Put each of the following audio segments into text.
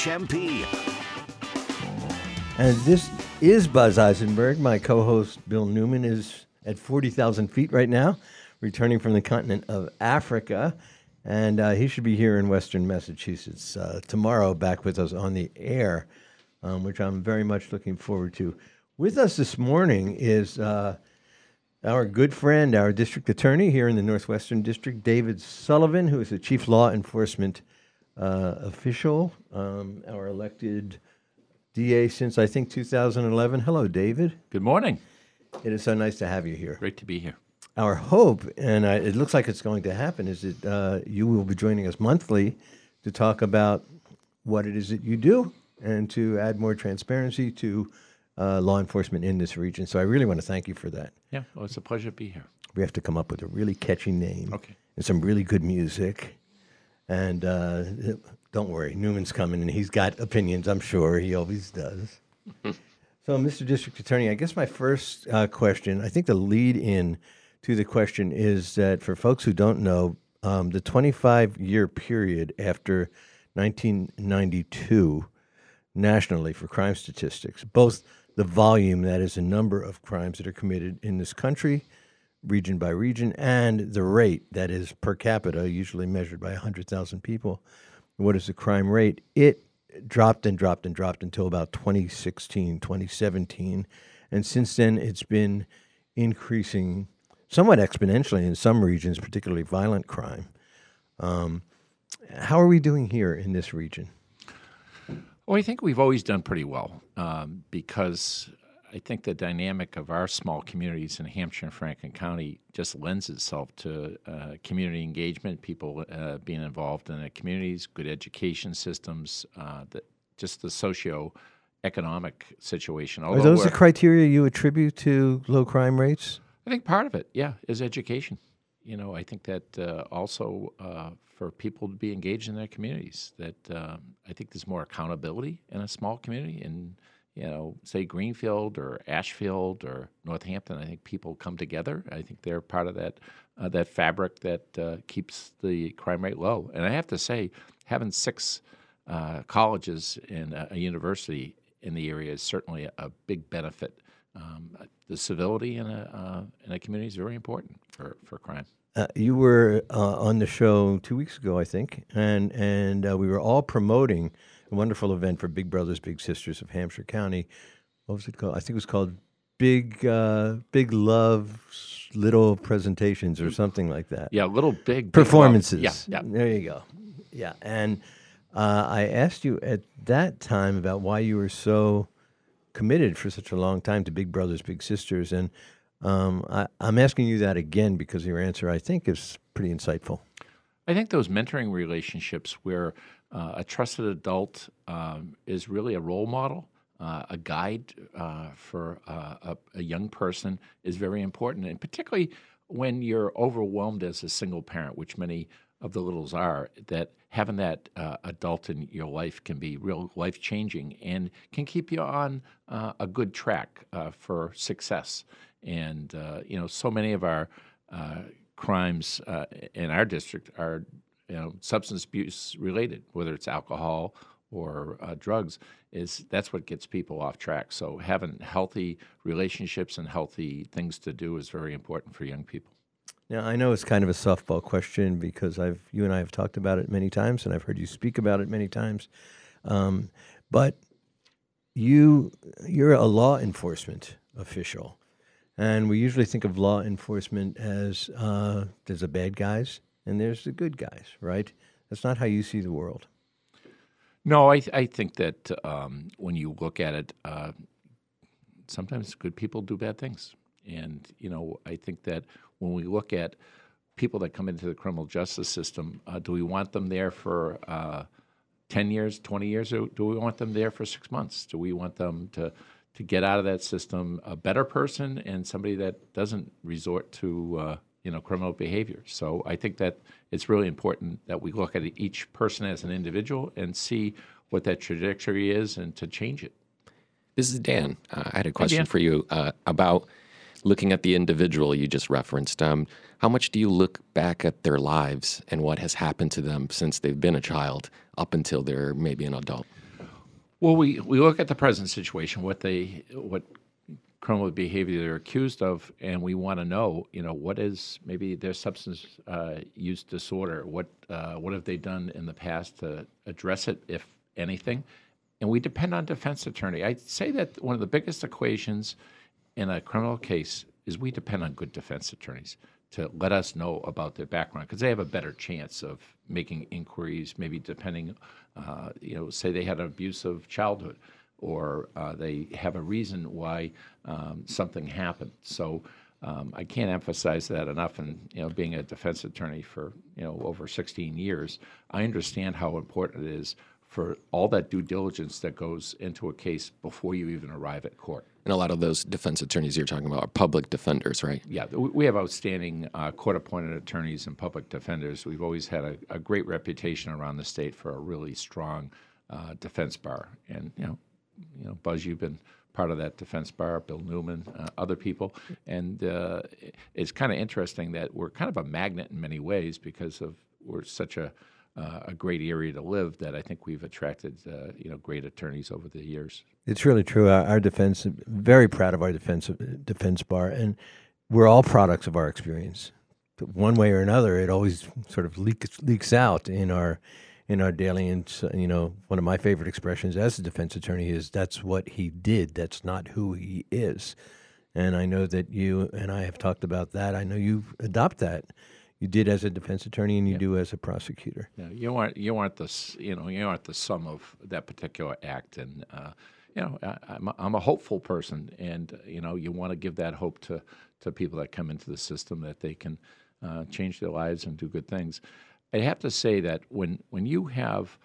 WHMP. And this is Buzz Eisenberg. My co host Bill Newman is at 40,000 feet right now, returning from the continent of Africa. And uh, he should be here in Western Massachusetts uh, tomorrow, back with us on the air, um, which I'm very much looking forward to. With us this morning is uh, our good friend, our district attorney here in the Northwestern District, David Sullivan, who is the chief law enforcement uh, official, um, our elected DA since I think 2011. Hello, David. Good morning. It is so nice to have you here. Great to be here. Our hope, and I, it looks like it's going to happen, is that uh, you will be joining us monthly to talk about what it is that you do and to add more transparency to uh, law enforcement in this region. So I really want to thank you for that. Yeah, well, it's a pleasure to be here. We have to come up with a really catchy name Okay. and some really good music. And uh, don't worry, Newman's coming and he's got opinions, I'm sure. He always does. so, Mr. District Attorney, I guess my first uh, question, I think the lead in to the question is that for folks who don't know, um, the 25 year period after 1992 nationally for crime statistics, both the volume, that is, the number of crimes that are committed in this country, region by region, and the rate, that is, per capita, usually measured by 100,000 people. What is the crime rate? It dropped and dropped and dropped until about 2016, 2017. And since then, it's been increasing somewhat exponentially in some regions, particularly violent crime. Um, how are we doing here in this region? Well, I think we've always done pretty well um, because I think the dynamic of our small communities in Hampshire and Franklin County just lends itself to uh, community engagement, people uh, being involved in the communities, good education systems, uh, the, just the socio-economic situation. Are those the criteria you attribute to low crime rates? I think part of it, yeah, is education. You know, I think that uh, also uh, for people to be engaged in their communities, that um, I think there's more accountability in a small community. In, you know, say Greenfield or Ashfield or Northampton, I think people come together. I think they're part of that uh, that fabric that uh, keeps the crime rate low. And I have to say, having six uh, colleges and a, university in the area is certainly a, a big benefit. Um, the civility in a uh, in a community is very important for, for crime. Uh, you were uh, on the show two weeks ago, I think, and and uh, we were all promoting wonderful event for Big Brothers Big Sisters of Hampshire County. What was it called? I think it was called Big uh, Big Love Little Presentations or something like that. Yeah, little big, big love. Performances. Yeah, yeah. There you go. Yeah, and uh, I asked you at that time about why you were so committed for such a long time to Big Brothers Big Sisters, and um, I, I'm asking you that again because your answer, I think, is pretty insightful. I think those mentoring relationships where uh, a trusted adult um, is really a role model, uh, a guide uh, for uh, a, a young person is very important, and particularly when you're overwhelmed as a single parent, which many of the littles are, that having that uh, adult in your life can be real life changing and can keep you on uh, a good track for success. And you know, so many of our crimes uh, in our district are you know substance abuse related, whether it's alcohol or uh, drugs. Is that's what gets people off track. So having healthy relationships and healthy things to do is very important for young people. Now I know it's kind of a softball question because I've you and I have talked about it many times, and I've heard you speak about it many times. Um, but you you're a law enforcement official, and we usually think of law enforcement as uh, there's the bad guys and there's the good guys, right? That's not how you see the world. No, I, I think that um, when you look at it, uh, sometimes good people do bad things. And, you know, I think that when we look at people that come into the criminal justice system, uh, do we want them there for uh, 10 years, 20 years, or do we want them there for six months? Do we want them to, to get out of that system a better person and somebody that doesn't resort to, uh, you know, criminal behavior? So I think that it's really important that we look at each person as an individual and see what that trajectory is and to change it. This is Dan. Uh, I had a question for you uh, about looking at the individual you just referenced. Um, how much do you look back at their lives and what has happened to them since they've been a child up until they're maybe an adult? Well, we, we look at the present situation, what they what criminal behavior they're accused of, and we want to know, you know, what is maybe their substance uh, use disorder? What uh, what have they done in the past to address it, if anything? And we depend on defense attorney. I say that one of the biggest equations in a criminal case is we depend on good defense attorneys to let us know about their background because they have a better chance of making inquiries, maybe depending, uh, you know, say they had an abusive childhood or uh, they have a reason why um, something happened. So um, I can't emphasize that enough. And you know, being a defense attorney for you know over 16 years, I understand how important it is for all that due diligence that goes into a case before you even arrive at court. And a lot of those defense attorneys you're talking about are public defenders, right? Yeah, we have outstanding uh, court appointed attorneys and public defenders. We've always had a, a, great reputation around the state for a really strong uh, defense bar. And, you know, you know, Buzz, you've been part of that defense bar, Bill Newman, uh, other people. And uh, it's kind of interesting that we're kind of a magnet in many ways because of we're such a uh, a great area to live that I think we've attracted uh, you know great attorneys over the years. It's really true. Our, our, defense, very proud of our defense defense bar, and we're all products of our experience. One way or another, it always sort of leaks leaks out in our in our daily. And you know, one of my favorite expressions as a defense attorney is, "That's what he did. That's not who he is." And I know that you and I have talked about that. I know you adopt that you did as a defense attorney and you yeah. do as a prosecutor. Yeah, you aren't you aren't the you know you aren't the sum of that particular act, and uh, you know I, am a, I'm a hopeful person, and you know you want to give that hope to to people that come into the system that they can uh, change their lives and do good things. I have to say that when when you have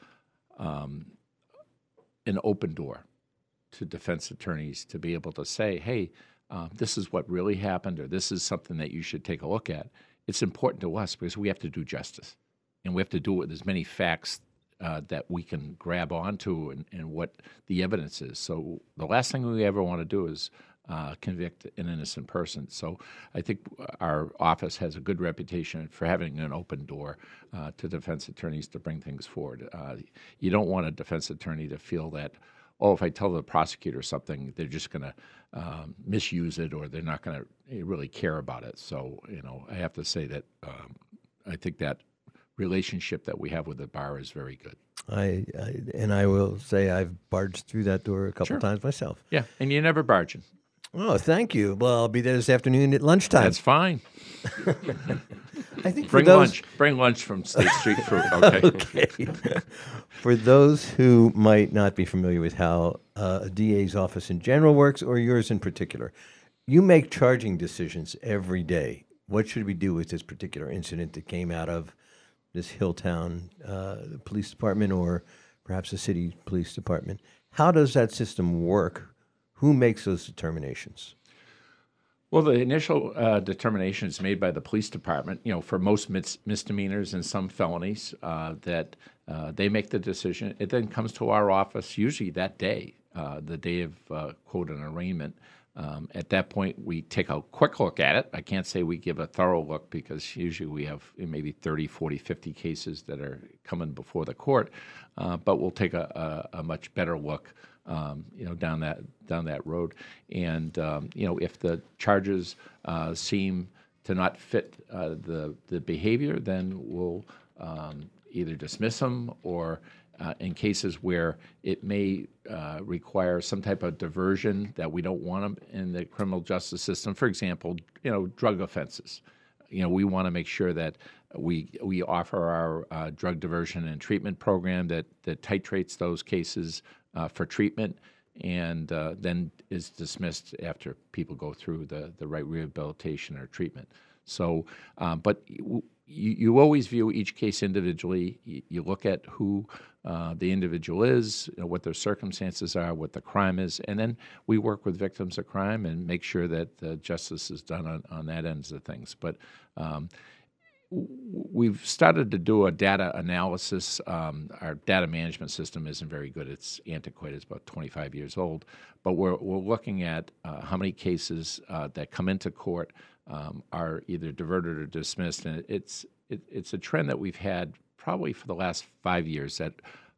um, an open door to defense attorneys to be able to say, hey. Uh, this is what really happened, or this is something that you should take a look at it's important to us because we have to do justice, and we have to do it with as many facts uh, that we can grab onto and, and, what the evidence is. So the last thing we ever want to do is uh, convict an innocent person. So I think our office has a good reputation for having an open door uh, to defense attorneys to bring things forward. Uh, you don't want a defense attorney to feel that oh, if I tell the prosecutor something, they're just going to um, misuse it or they're not going to really care about it. So, you know, I have to say that um, I think that relationship that we have with the bar is very good. I, I and I will say I've barged through that door a couple sure. times myself. Yeah, and you're never barging. Oh, thank you. Well, I'll be there this afternoon at lunchtime. That's fine. I think bring those... lunch. Bring lunch from State Street Fruit. Okay. okay. for those who might not be familiar with how uh, a DA's office in general works, or yours in particular, you make charging decisions every day. What should we do with this particular incident that came out of this Hilltown uh, Police Department, or perhaps the city police department? How does that system work? Who makes those determinations? Well, the initial uh, determination is made by the police department. You know, for most mis- misdemeanors and some felonies, uh, that uh, they make the decision. It then comes to our office usually that day, uh, the day of uh, quote an arraignment. Um, at that point, we take a quick look at it. I can't say we give a thorough look because usually we have maybe 30, 40, 50 cases that are coming before the court, uh, but we'll take a, a, a much better look um, you know, down that down that road. And um, you know, if the charges uh, seem to not fit uh, the the behavior, then we'll um, either dismiss them or. Uh, in cases where it may uh, require some type of diversion that we don't want them in the criminal justice system, for example, you know, drug offenses. You know, we want to make sure that we we offer our uh, drug diversion and treatment program that that titrates those cases uh, for treatment and uh, then is dismissed after people go through the, the right rehabilitation or treatment. So, um, but you, you always view each case individually. You, you look at who uh, the individual is, you know, what their circumstances are, what the crime is, and then we work with victims of crime and make sure that justice is done on, on that ends of things. But um, we've started to do a data analysis. Um, our data management system isn't very good. It's antiquated. It's about 25 years old. But we're, we're looking at uh, how many cases uh, that come into court um, are either diverted or dismissed. And it's, it, it's a trend that we've had probably for the last five years that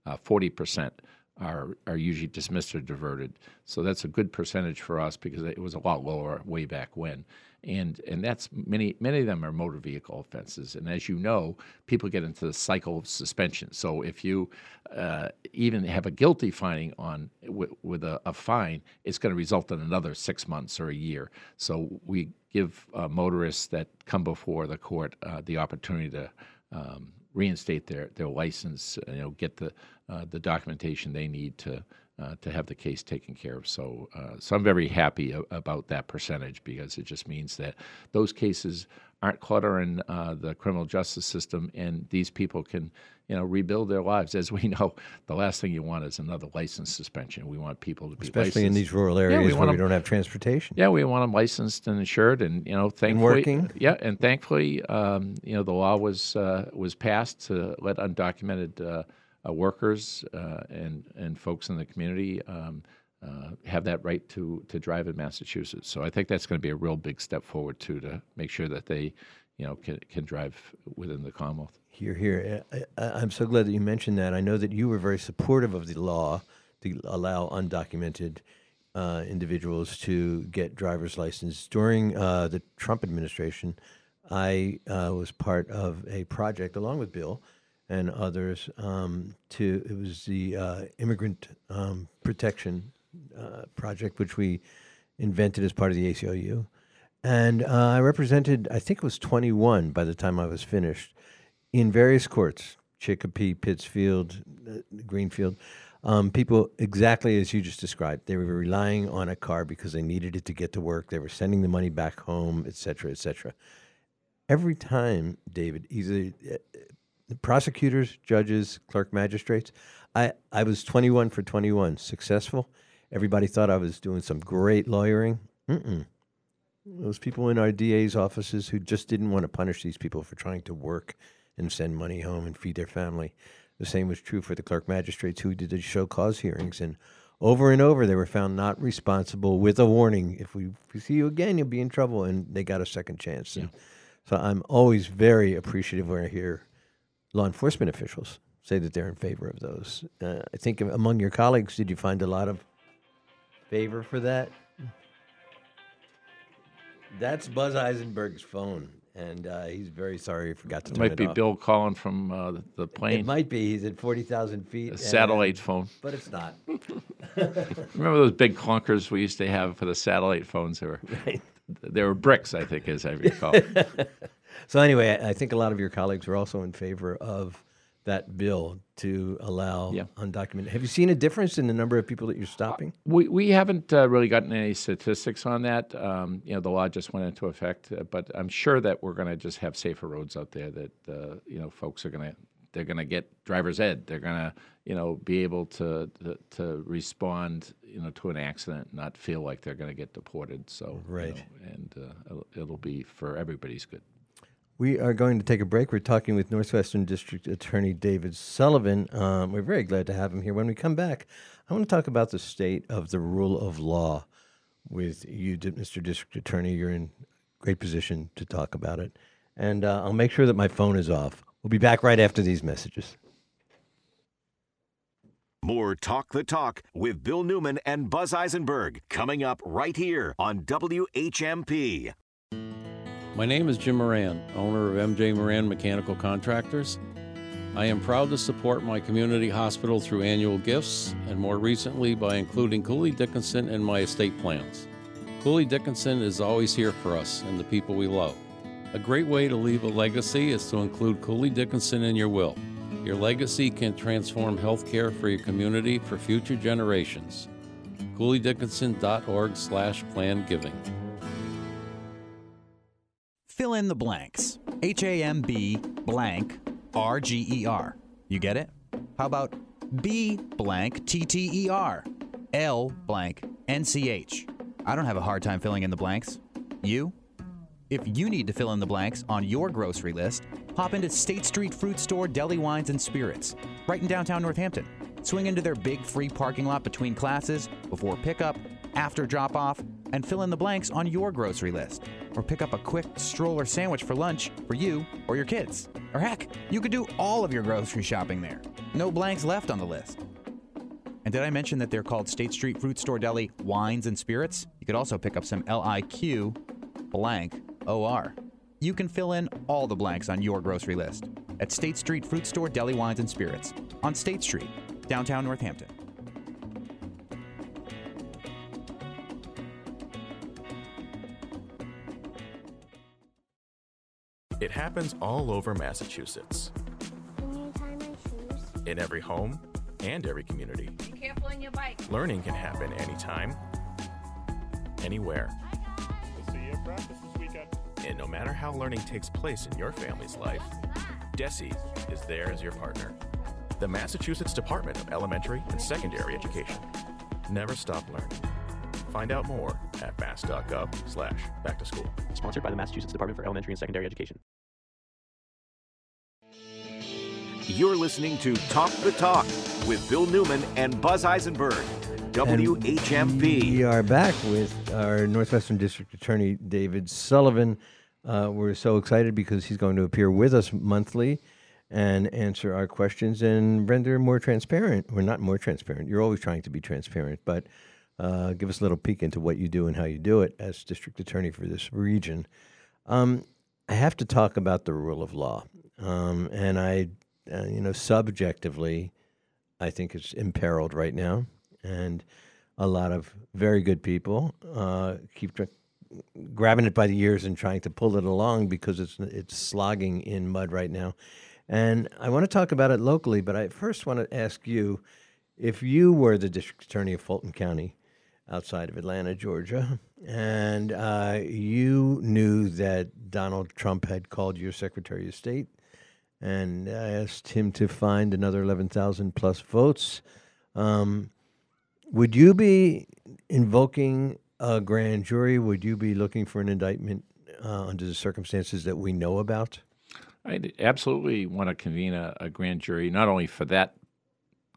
uh, 40% are are usually dismissed or diverted. So that's a good percentage for us because it was a lot lower way back when. And and that's many many of them are motor vehicle offenses. And as you know, people get into the cycle of suspension. So if you uh, even have a guilty finding on with a, a, fine, it's going to result in another six months or a year. So we give uh, motorists that come before the court uh, the opportunity to um, reinstate their their license, you know, get the uh, the documentation they need to uh, to have the case taken care of. So, uh, so I'm very happy a- about that percentage because it just means that those cases aren't cluttering uh, the criminal justice system, and these people can, you know, rebuild their lives. As we know, the last thing you want is another license suspension. We want people to be especially licensed. in these rural areas we where want we them- don't have transportation. Yeah, we want them licensed and insured, and you know, thankfully, working. Yeah, and thankfully, um, you know, the law was uh, was passed to let undocumented uh, workers uh, and and folks in the community um, uh, have that right to to drive in Massachusetts. So I think that's going to be a real big step forward too to make sure that they, you know, can can drive within the Commonwealth. Here, here. I, I, I'm so glad that you mentioned that. I know that you were very supportive of the law to allow undocumented uh, individuals to get driver's license during uh, the Trump administration. I uh, was part of a project along with Bill and others um, to it was the uh, immigrant um, protection uh, project, which we invented as part of the ACLU. And uh, I represented, I think it was 21 by the time I was finished, in various courts Chicopee, Pittsfield, uh, Greenfield. Um, people exactly as you just described. They were relying on a car because they needed it to get to work. They were sending the money back home, et cetera, et cetera. Every time, David, either uh, prosecutors, judges, clerk magistrates, I, I was 21 for 21, successful. Everybody thought I was doing some great lawyering. Mm-mm. Those people in our DA's offices who just didn't want to punish these people for trying to work and send money home and feed their family. The same was true for the clerk magistrates who did the show cause hearings. And over and over, they were found not responsible with a warning. If we, see you again, you'll be in trouble. And they got a second chance. And so I'm always very appreciative when I hear law enforcement officials say that they're in favor of those. Uh, I think among your colleagues, did you find a lot of favor for that? That's Buzz Eisenberg's phone, and uh, he's very sorry he forgot to It turn might it be off. Bill calling from uh, the- the It might be. He's at forty thousand feet. a and- satellite phone. but it's not. Remember those big clunkers we used to have for the satellite phones? They were they were bricks, I think, as I recall. So anyway, I think a lot of your colleagues are also in favor of that bill to allow Yeah. undocumented. Have you seen a difference in the number of people that you're stopping? We we haven't uh, really gotten any statistics on that. Um, you know, the law just went into effect, uh, but I'm sure that we're going to just have safer roads out there. That uh, you know, folks are going to they're going to get driver's ed. They're going to you know be able to, to to respond you know to an accident, not feel like they're going to get deported. So you Right. know, and uh, it'll, it'll be for everybody's good. We are going to take a break. We're talking with Northwestern District Attorney David Sullivan. Um, we're very glad to have him here. When we come back, I want to talk about the state of the rule of law with you, Mr. District Attorney. You're in great position to talk about it. And uh, I'll make sure that my phone is off. We'll be back right after these messages. More Talk the Talk with Bill Newman and Buzz Eisenberg coming up right here on WHMP. My name is Jim Moran, owner of MJ Moran Mechanical Contractors. I am proud to support my community hospital through annual gifts and more recently by including Cooley Dickinson in my estate plans. Cooley Dickinson is always here for us and the people we love. A great way to leave a legacy is to include Cooley Dickinson in your will. Your legacy can transform healthcare for your community for future generations. CooleyDickinson.org slash plan giving. Fill in the blanks. H A M B blank R G E R. You get it? How about B blank T T E R? L blank N C H. I don't have a hard time filling in the blanks. You? If you need to fill in the blanks on your grocery list, hop into State Street Fruit Store Deli Wines and Spirits, right in downtown Northampton. Swing into their big free parking lot between classes, before pickup, after drop off, and fill in the blanks on your grocery list. Or pick up a quick stroller sandwich for lunch for you or your kids. Or heck, you could do all of your grocery shopping there. No blanks left on the list. And did I mention that they're called State Street Fruit Store Deli Wines and Spirits? You could also pick up some LIQ blank OR. You can fill in all the blanks on your grocery list at State Street Fruit Store Deli Wines and Spirits on State Street, downtown Northampton. It happens all over Massachusetts, Can you tie my shoes? in every home and every community. Be careful on your bike. Learning can happen anytime, anywhere. We'll See you at practice this weekend. And no matter how learning takes place in your family's life, DESE is there as your partner. The Massachusetts Department of Elementary and Secondary Education. Never stop learning. Find out more at mass.gov slash back to school. Sponsored by the Massachusetts Department for Elementary and Secondary Education. You're listening to Talk the Talk with Bill Newman and Buzz Eisenberg. WHMP. We are back with our Northwestern District Attorney David Sullivan. Uh, we're so excited because he's going to appear with us monthly and answer our questions and render more transparent. We're not more transparent. You're always trying to be transparent, but uh, give us a little peek into what you do and how you do it as district attorney for this region. Um, I have to talk about the rule of law, um, and I, uh, you know, subjectively, I think it's imperiled right now, and a lot of very good people uh, keep tr- grabbing it by the ears and trying to pull it along because it's it's slogging in mud right now. And I want to talk about it locally, but I first want to ask you if you were the district attorney of Fulton County outside of Atlanta, Georgia, and uh, you knew that Donald Trump had called your Secretary of State and asked him to find another 11,000 plus votes. Um, would you be invoking a grand jury? Would you be looking for an indictment uh, under the circumstances that we know about? I absolutely want to convene a, a grand jury, not only for that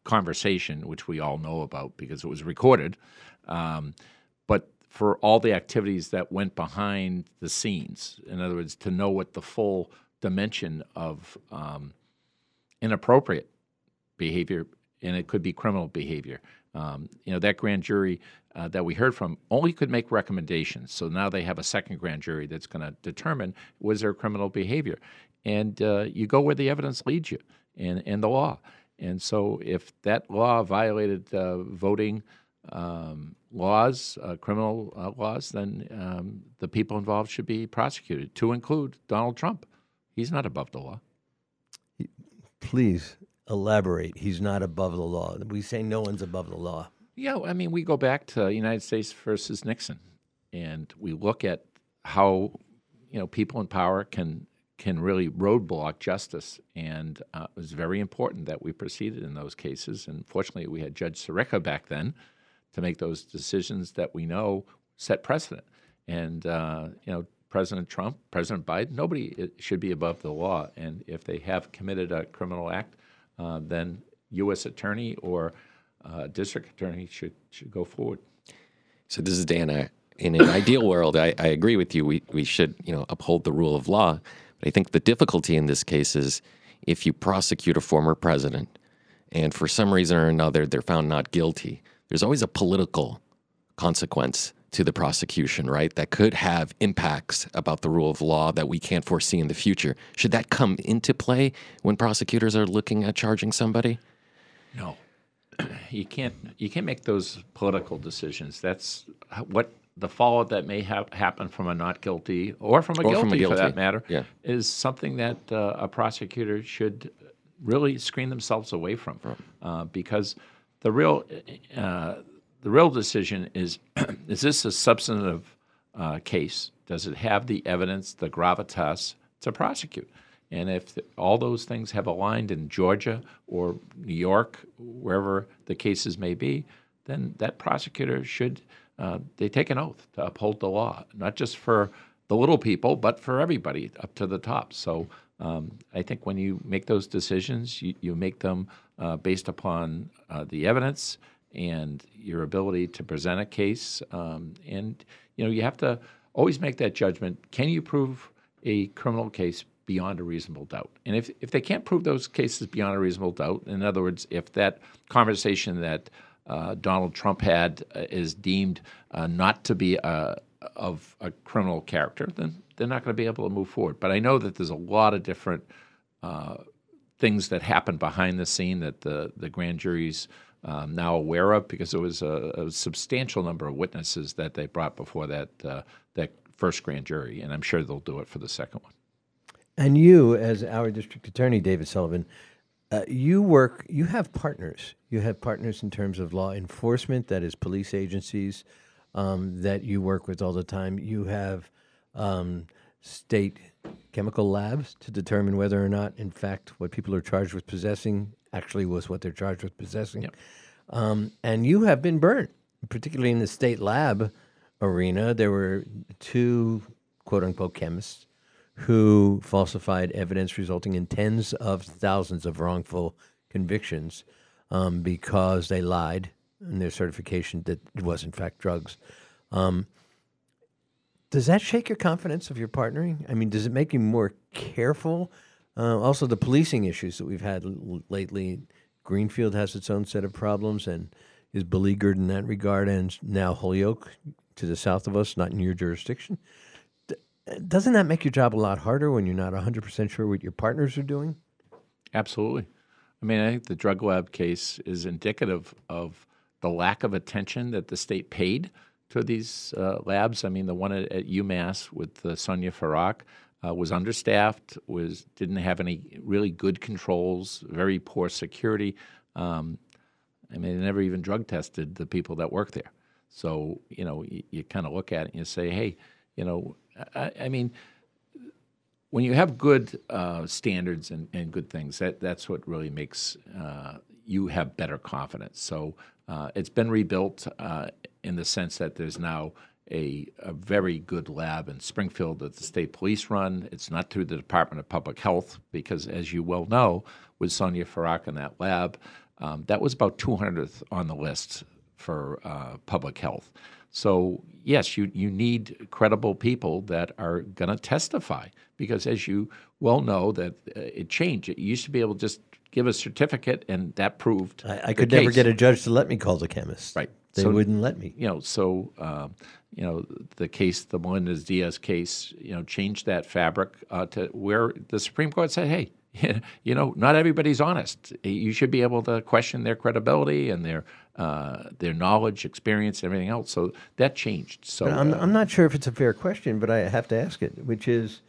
conversation, which we all know about because it was recorded, um, but for all the activities that went behind the scenes. In other words, to know what the full dimension of um, inappropriate behavior, and it could be criminal behavior. Um, you know, that grand jury uh, that we heard from only could make recommendations. So now they have a second grand jury that's going to determine was there criminal behavior. And uh, you go where the evidence leads you and, and the law. And so if that law violated uh, voting um, laws, uh, criminal uh, laws, then um, the people involved should be prosecuted, to include Donald Trump. He's not above the law. Please elaborate. He's not above the law. We say no one's above the law. Yeah, I mean, we go back to United States versus Nixon, and we look at how you know people in power can can really roadblock justice, and uh, it was very important that we proceeded in those cases. And fortunately, we had Judge Sirica back then to make those decisions that we know set precedent. And uh, you know, President Trump, President Biden, nobody should be above the law. And if they have committed a criminal act, uh, then U.S. attorney or uh, district attorney should should go forward. So this is Dana. In an ideal world, I, I agree with you. We we should you know uphold the rule of law. But I think the difficulty in this case is if you prosecute a former president, and for some reason or another they're found not guilty, there's always a political consequence to the prosecution, right? That could have impacts about the rule of law that we can't foresee in the future. Should that come into play when prosecutors are looking at charging somebody? No, you can't. You can't make those political decisions. That's what the fallout that may have happened from a not guilty or from a, Or guilty, from a for that matter yeah. is something that uh, a prosecutor should really screen themselves away from, uh, because the real uh, the real decision is is this a substantive uh, case? Does it have the evidence, the gravitas to prosecute? And if th- all those things have aligned in Georgia or New York, wherever the cases may be, then that prosecutor should uh, they take an oath to uphold the law, not just for the little people, but for everybody up to the top. So um, I think when you make those decisions, you, you make them uh, based upon uh, the evidence and your ability to present a case. Um, and you know you have to always make that judgment: can you prove a criminal case beyond a reasonable doubt? And if if they can't prove those cases beyond a reasonable doubt, in other words, if that conversation that uh, Donald Trump had uh, is deemed uh, not to be uh, of a criminal character, then they're not going to be able to move forward. But I know that there's a lot of different uh, things that happen behind the scene that the the grand jury's um, now aware of because there was a, a, substantial number of witnesses that they brought before that uh, that first grand jury, and I'm sure they'll do it for the second one. And you, as our district attorney, David Sullivan, uh, you work. You have partners. You have partners in terms of law enforcement, that is, police agencies um, that you work with all the time. You have um, state chemical labs to determine whether or not, in fact, what people are charged with possessing actually was what they're charged with possessing. Yep. Um, and you have been burned, particularly in the state lab arena. There were two quote unquote chemists who falsified evidence, resulting in tens of thousands of wrongful convictions um, because they lied in their certification that it was, in fact, drugs. Um, does that shake your confidence of your partnering? I mean, does it make you more careful? Uh, also, the policing issues that we've had l- lately. Greenfield has its own set of problems and is beleaguered in that regard, and now Holyoke to the south of us, not in your jurisdiction. D- doesn't that make your job a lot harder when you're not 100% sure what your partners are doing? Absolutely. I mean, I think the drug lab case is indicative of the lack of attention that the state paid to these uh, labs. I mean, the one at, at UMass with uh, Sonja Farak uh, was understaffed, was didn't have any really good controls, very poor security. Um, I mean, they never even drug tested the people that work there. So you know, you, you kind of look at it and you say, hey, you know, I, I mean, when you have good uh, standards and, and good things, that that's what really makes uh, you have better confidence. So uh, it's been rebuilt uh, in the sense that there's now a, a, very good lab in Springfield that the state police run. It's not through the Department of Public Health because, as you well know, with Sonja Farak in that lab, um, that was about 200th on the list for uh, public health. So yes, you you need credible people that are going to testify because, as you well know, that uh, it changed. It used to be able to just give a certificate, and that proved. I, I could never get a judge to let me call the chemist. Right. They So- wouldn't let me. You know, so um, you know the case, the Melendez Diaz case, you know, changed that fabric uh, to where the Supreme Court said, "Hey, you know, not everybody's honest. You should be able to question their credibility and their uh, their knowledge, experience, and everything else." So that changed. So I'm, uh, I'm not sure if it's a fair question, but I have to ask it, which is,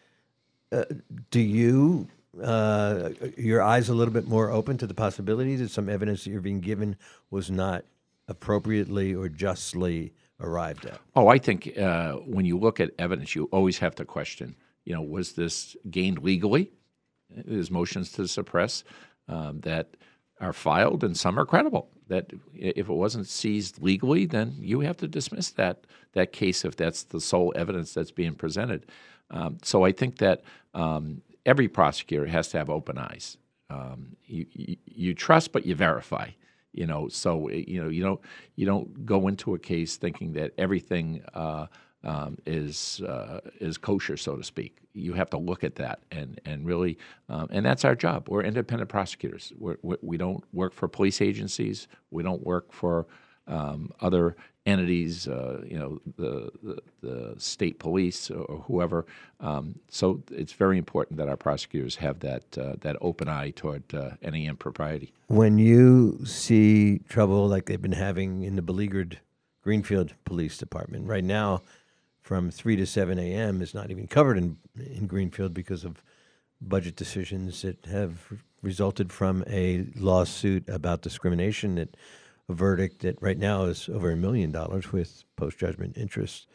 uh, do you uh, your eyes a little bit more open to the possibility that some evidence that you're being given was not appropriately or justly arrived at? Oh, I think uh, when you look at evidence, you always have to question. You know, was this gained legally? There's motions to suppress um, that are filed, and some are credible. That if it wasn't seized legally, then you have to dismiss that that case if that's the sole evidence that's being presented. Um, so I think that um, every prosecutor has to have open eyes. Um, you, you, you trust, but you verify. You know, so you know you don't you don't go into a case thinking that everything uh, um, is uh, is kosher, so to speak. You have to look at that and and really, um, and that's our job. We're independent prosecutors. We're, we we don't work for police agencies. We don't work for um, other entities. Uh, you know, the, the the state police or whoever. Um, so it's very important that our prosecutors have that uh, that open eye toward uh, any impropriety. When you see trouble like they've been having in the beleaguered Greenfield Police Department right now, from three to seven a.m. is not even covered in in Greenfield because of budget decisions that have resulted from a lawsuit about discrimination that verdict that right now is over a million dollars with post judgment interest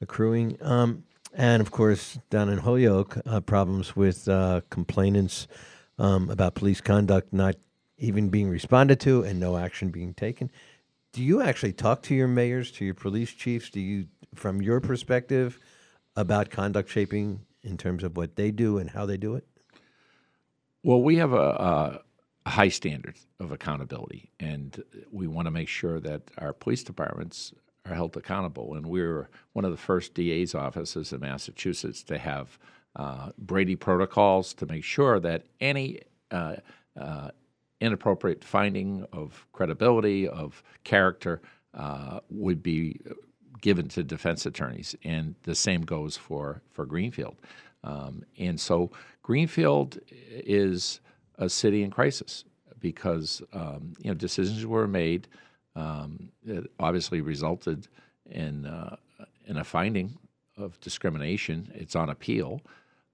accruing. Um, and of course, down in Holyoke, uh, problems with uh, complainants um, about police conduct not even being responded to and no action being taken. Do you actually talk to your mayors, to your police chiefs? Do you, from your perspective, about conduct shaping in terms of what they do and how they do it? Well, we have a, high standard of accountability, and we want to make sure that our police departments are held accountable. And we're one of the first DA's offices in Massachusetts to have uh, Brady protocols to make sure that any uh, uh, inappropriate finding of credibility, of character, uh, would be given to defense attorneys, and the same goes for for Greenfield. Um, and so Greenfield is a city in crisis because um, you know decisions were made um, that obviously resulted in uh, in a finding of discrimination. It's on appeal,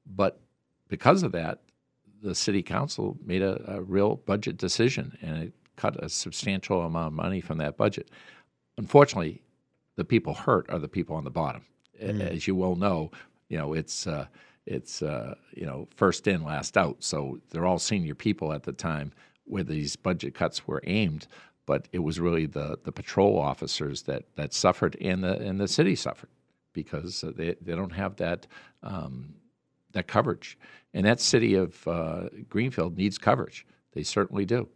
but because of that, the city council made a, a real budget decision and it cut a substantial amount of money from that budget. Unfortunately, the people hurt are the people on the bottom. Mm. As you well know, you know it's uh, it's uh, you know first in, last out. So they're all senior people at the time where these budget cuts were aimed. But it was really the the patrol officers that that suffered, and the and the city suffered because they they don't have that um, that coverage. And that city of uh, Greenfield needs coverage. They certainly do,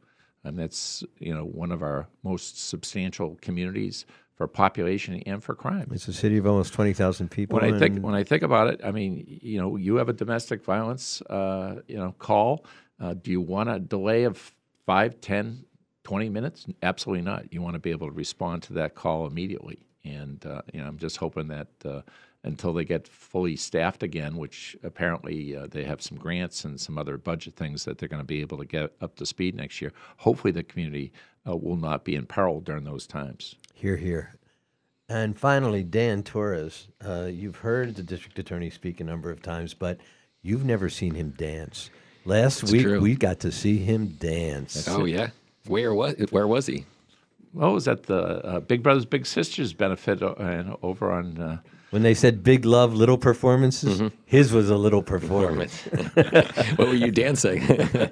and that's you know one of our most substantial communities for population and for crime. It's a city of almost twenty thousand people. When I think when I think about it, I mean, you know, you have a domestic violence, uh, you know, call. Uh, do you want a delay of five, 10, 20 minutes? Absolutely not. You want to be able to respond to that call immediately. And uh, you know, I'm just hoping that uh, until they get fully staffed again, which apparently uh, they have some grants and some other budget things that they're going to be able to get up to speed next year. Hopefully, the community uh, will not be in peril during those times. Here, here. And finally, Dan Torres. Uh, you've heard the district attorney speak a number of times, but you've never seen him dance. Last It's week, true. we got to see him dance. oh yeah, where was where was he? Well, it was at the uh, Big Brothers Big Sisters benefit uh, over on. When they said big love, little performances, Mm-hmm. his was a little performance. what were you dancing?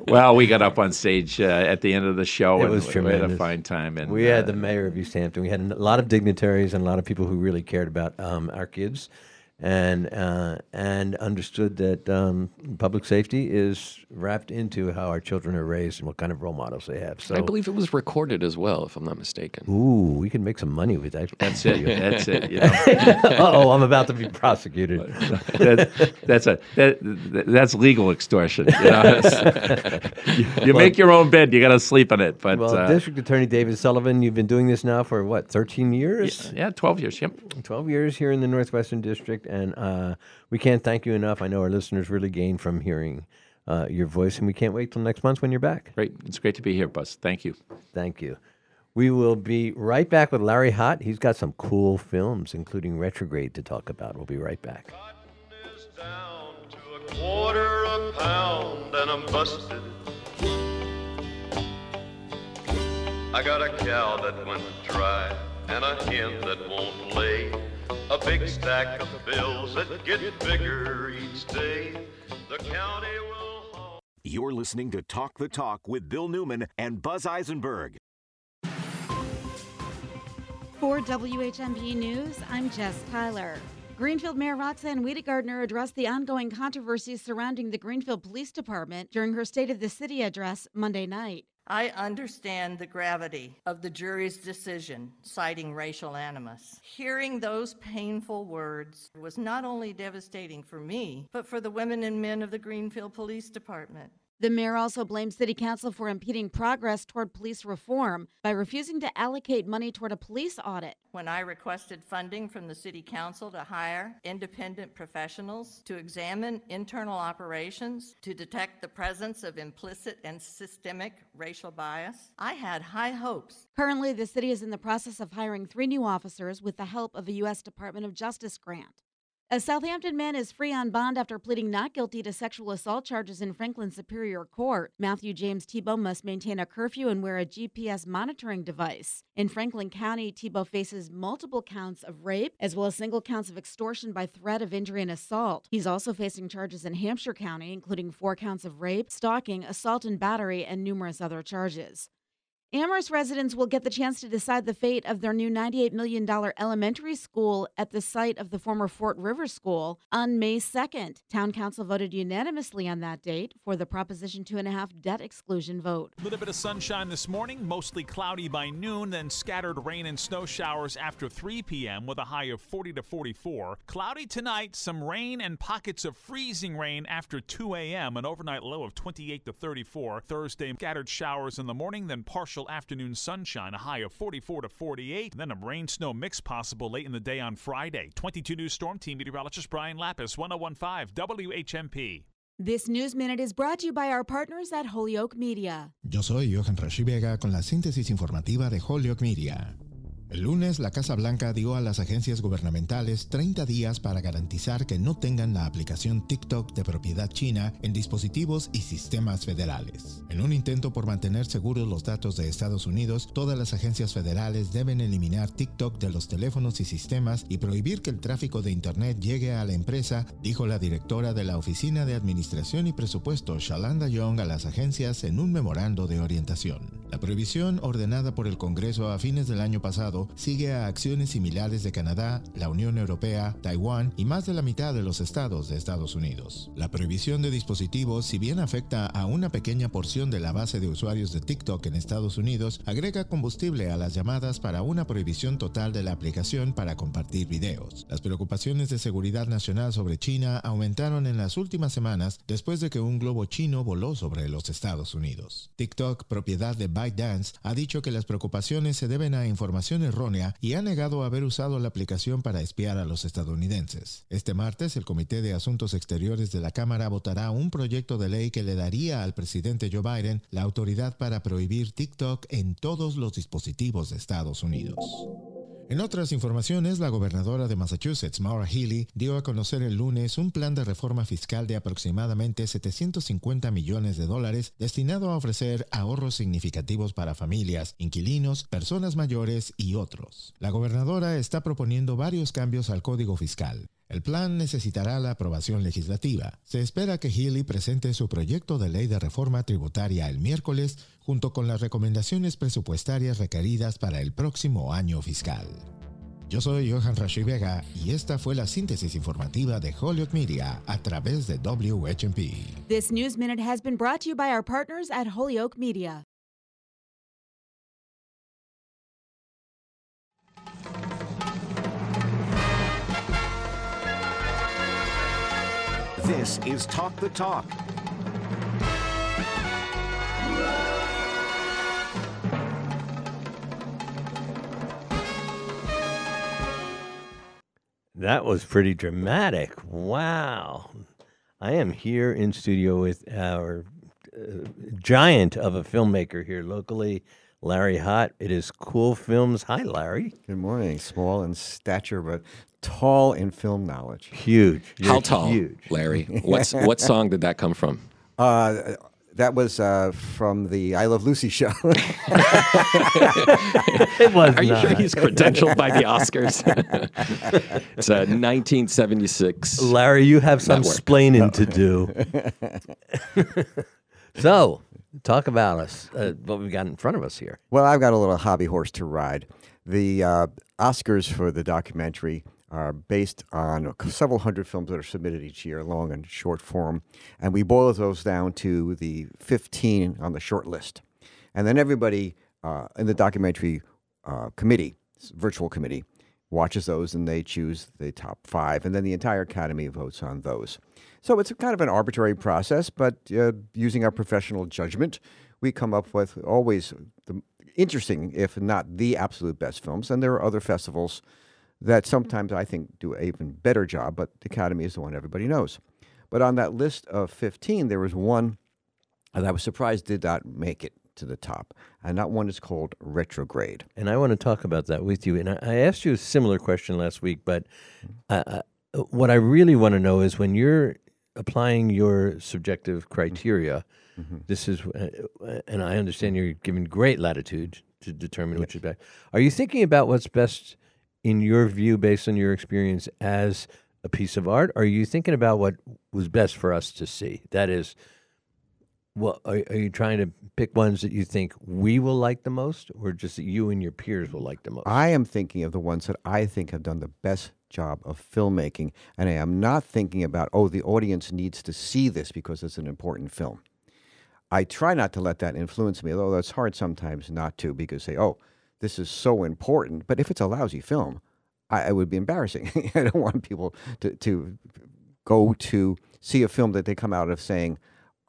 well, we got up on stage uh, at the end of the show. It and was we had a fine time. And we had uh, the mayor of Easthampton. We had a lot of dignitaries and a lot of people who really cared about um, our kids, and uh, and understood that um, public safety is wrapped into how our children are raised and what kind of role models they have. So I believe it was recorded as well, if I'm not mistaken. Ooh, we can make some money with that. That's it. That's it. You know. oh, I'm about to be prosecuted. that, that's a that, that's legal extortion. You, know? It's- you, you make your own bed, you got to sleep in it. But well, uh, District Attorney David Sullivan, you've been doing this now for what, 13 years? yeah, twelve years. Yep. 12 years here in the Northwestern District, and uh, we can't thank you enough. I know our listeners really gain from hearing uh, your voice, and we can't wait till next month when you're back. Great. It's great to be here, Buzz. Thank you. Thank you. We will be right back with Larry Hott. He's got some cool films, including Retrograde, to talk about. We'll be right back. quarter a pound and I'm busted. I got a cow that went dry and a hen that won't lay. A big stack of bills that get bigger each day. The county will. Hold. You're listening to Talk the Talk with Bill Newman and Buzz Eisenberg. For WHMP News, I'm Jess Tyler. Greenfield Mayor Roxann Wedegartner addressed the ongoing controversies surrounding the Greenfield Police Department during her State of the City address Monday night. I understand the gravity of the jury's decision citing racial animus. Hearing those painful words was not only devastating for me, but for the women and men of the Greenfield Police Department. The mayor also blamed City Council for impeding progress toward police reform by refusing to allocate money toward a police audit. When I requested funding from the City Council to hire independent professionals to examine internal operations to detect the presence of implicit and systemic racial bias, I had high hopes. Currently, the city is in the process of hiring three new officers with the help of a U.S. Department of Justice grant. A Southampton man is free on bond after pleading not guilty to sexual assault charges in Franklin Superior Court. Matthew James Tebow must maintain a curfew and wear a GPS monitoring device. In Franklin County, Tebow faces multiple counts of rape as well as single counts of extortion by threat of injury and assault. He's also facing charges in Hampshire County, including four counts of rape, stalking, assault and battery, and numerous other charges. Amherst residents will get the chance to decide the fate of their new $98 million elementary school at the site of the former Fort River School on May 2nd. Town Council voted unanimously on that date for the Proposition 2.5 debt exclusion vote. A little bit of sunshine this morning, mostly cloudy by noon, then scattered rain and snow showers after 3 p.m. with a high of 40 to 44. Cloudy tonight, some rain and pockets of freezing rain after 2 a.m., an overnight low of 28 to 34. Thursday, scattered showers in the morning, then partial afternoon sunshine, a high of 44 to 48. Then a rain snow mix possible late in the day on Friday. 22 News Storm Team meteorologist Brian Lapis, 1015 WHMP. This News Minute is brought to you by our partners at Holyoke Media. Yo soy Johan Rashi Vega con la síntesis informativa de Holyoke Media. El lunes, la Casa Blanca dio a las agencias gubernamentales 30 días para garantizar que no tengan la aplicación TikTok de propiedad china en dispositivos y sistemas federales. En un intento por mantener seguros los datos de Estados Unidos, todas las agencias federales deben eliminar TikTok de los teléfonos y sistemas y prohibir que el tráfico de Internet llegue a la empresa, dijo la directora de la Oficina de Administración y Presupuesto, Shalanda Young, a las agencias en un memorando de orientación. La prohibición ordenada por el Congreso a fines del año pasado sigue a acciones similares de Canadá, la Unión Europea, Taiwán y más de la mitad de los estados de Estados Unidos. La prohibición de dispositivos, si bien afecta a una pequeña porción de la base de usuarios de TikTok en Estados Unidos, agrega combustible a las llamadas para una prohibición total de la aplicación para compartir videos. Las preocupaciones de seguridad nacional sobre China aumentaron en las últimas semanas después de que un globo chino voló sobre los Estados Unidos. TikTok, propiedad de ByteDance, ha dicho que las preocupaciones se deben a información errónea y ha negado haber usado la aplicación para espiar a los estadounidenses. Este martes, el Comité de Asuntos Exteriores de la Cámara votará un proyecto de ley que le daría al presidente Joe Biden la autoridad para prohibir TikTok en todos los dispositivos de Estados Unidos. En otras informaciones, la gobernadora de Massachusetts, Maura Healey, dio a conocer el lunes un plan de reforma fiscal de aproximadamente 750 millones de dólares destinado a ofrecer ahorros significativos para familias, inquilinos, personas mayores y otros. La gobernadora está proponiendo varios cambios al código fiscal. El plan necesitará la aprobación legislativa. Se espera que Healy presente su proyecto de ley de reforma tributaria el miércoles junto con las recomendaciones presupuestarias requeridas para el próximo año fiscal. Yo soy Johan Rashi Vega y esta fue la síntesis informativa de Holyoke Media a través de WHMP. This News Minute has been brought to you by our partners at Holyoke Media. This is Talk the Talk. That was pretty dramatic. Wow. I am here in studio with our uh, giant of a filmmaker here locally, Larry Hott. It is Cool Films. Hi, Larry. Good morning. Small in stature, but tall in film knowledge. Huge. How You're tall, Huge. Larry? What's what song did that come from? Uh, that was uh, from the I Love Lucy show. it was Are you sure he's credentialed by the Oscars? it's a 1976. Larry, you have some Network. splaining to do. so, talk about us, uh, what we've got in front of us here. well, I've got a little hobby horse to ride. The uh, Oscars for the documentary are based on several hundred films that are submitted each year, long and short form, and we boil those down to the 15 on the short list. And then everybody uh, in the documentary uh, committee, virtual committee, watches those and they choose the top five, and then the entire academy votes on those. So it's kind of an arbitrary process, but uh, using our professional judgment, we come up with always the interesting, if not the absolute best films. And there are other festivals that sometimes I think do an even better job, but the Academy is the one everybody knows. But on that list of 15, there was one that I was surprised did not make it to the top, and that one is called Retrograde. And I want to talk about that with you. And I, asked you a similar question last week, but uh, uh, what I really want to know is when you're applying your subjective criteria, this is, uh, uh, and I understand you're given great latitude to determine which is best. Are you thinking about what's best in your view, based on your experience as a piece of art? Are you thinking about what was best for us to see? That is, Well, are, are you trying to pick ones that you think we will like the most, or just that you and your peers will like the most? I am thinking of the ones that I think have done the best job of filmmaking, and I am not thinking about, oh, the audience needs to see this because it's an important film. I try not to let that influence me, although that's hard sometimes not to because say, oh, this is so important. But if it's a lousy film, I, it would be embarrassing. I don't want people to, to go to see a film that they come out of saying,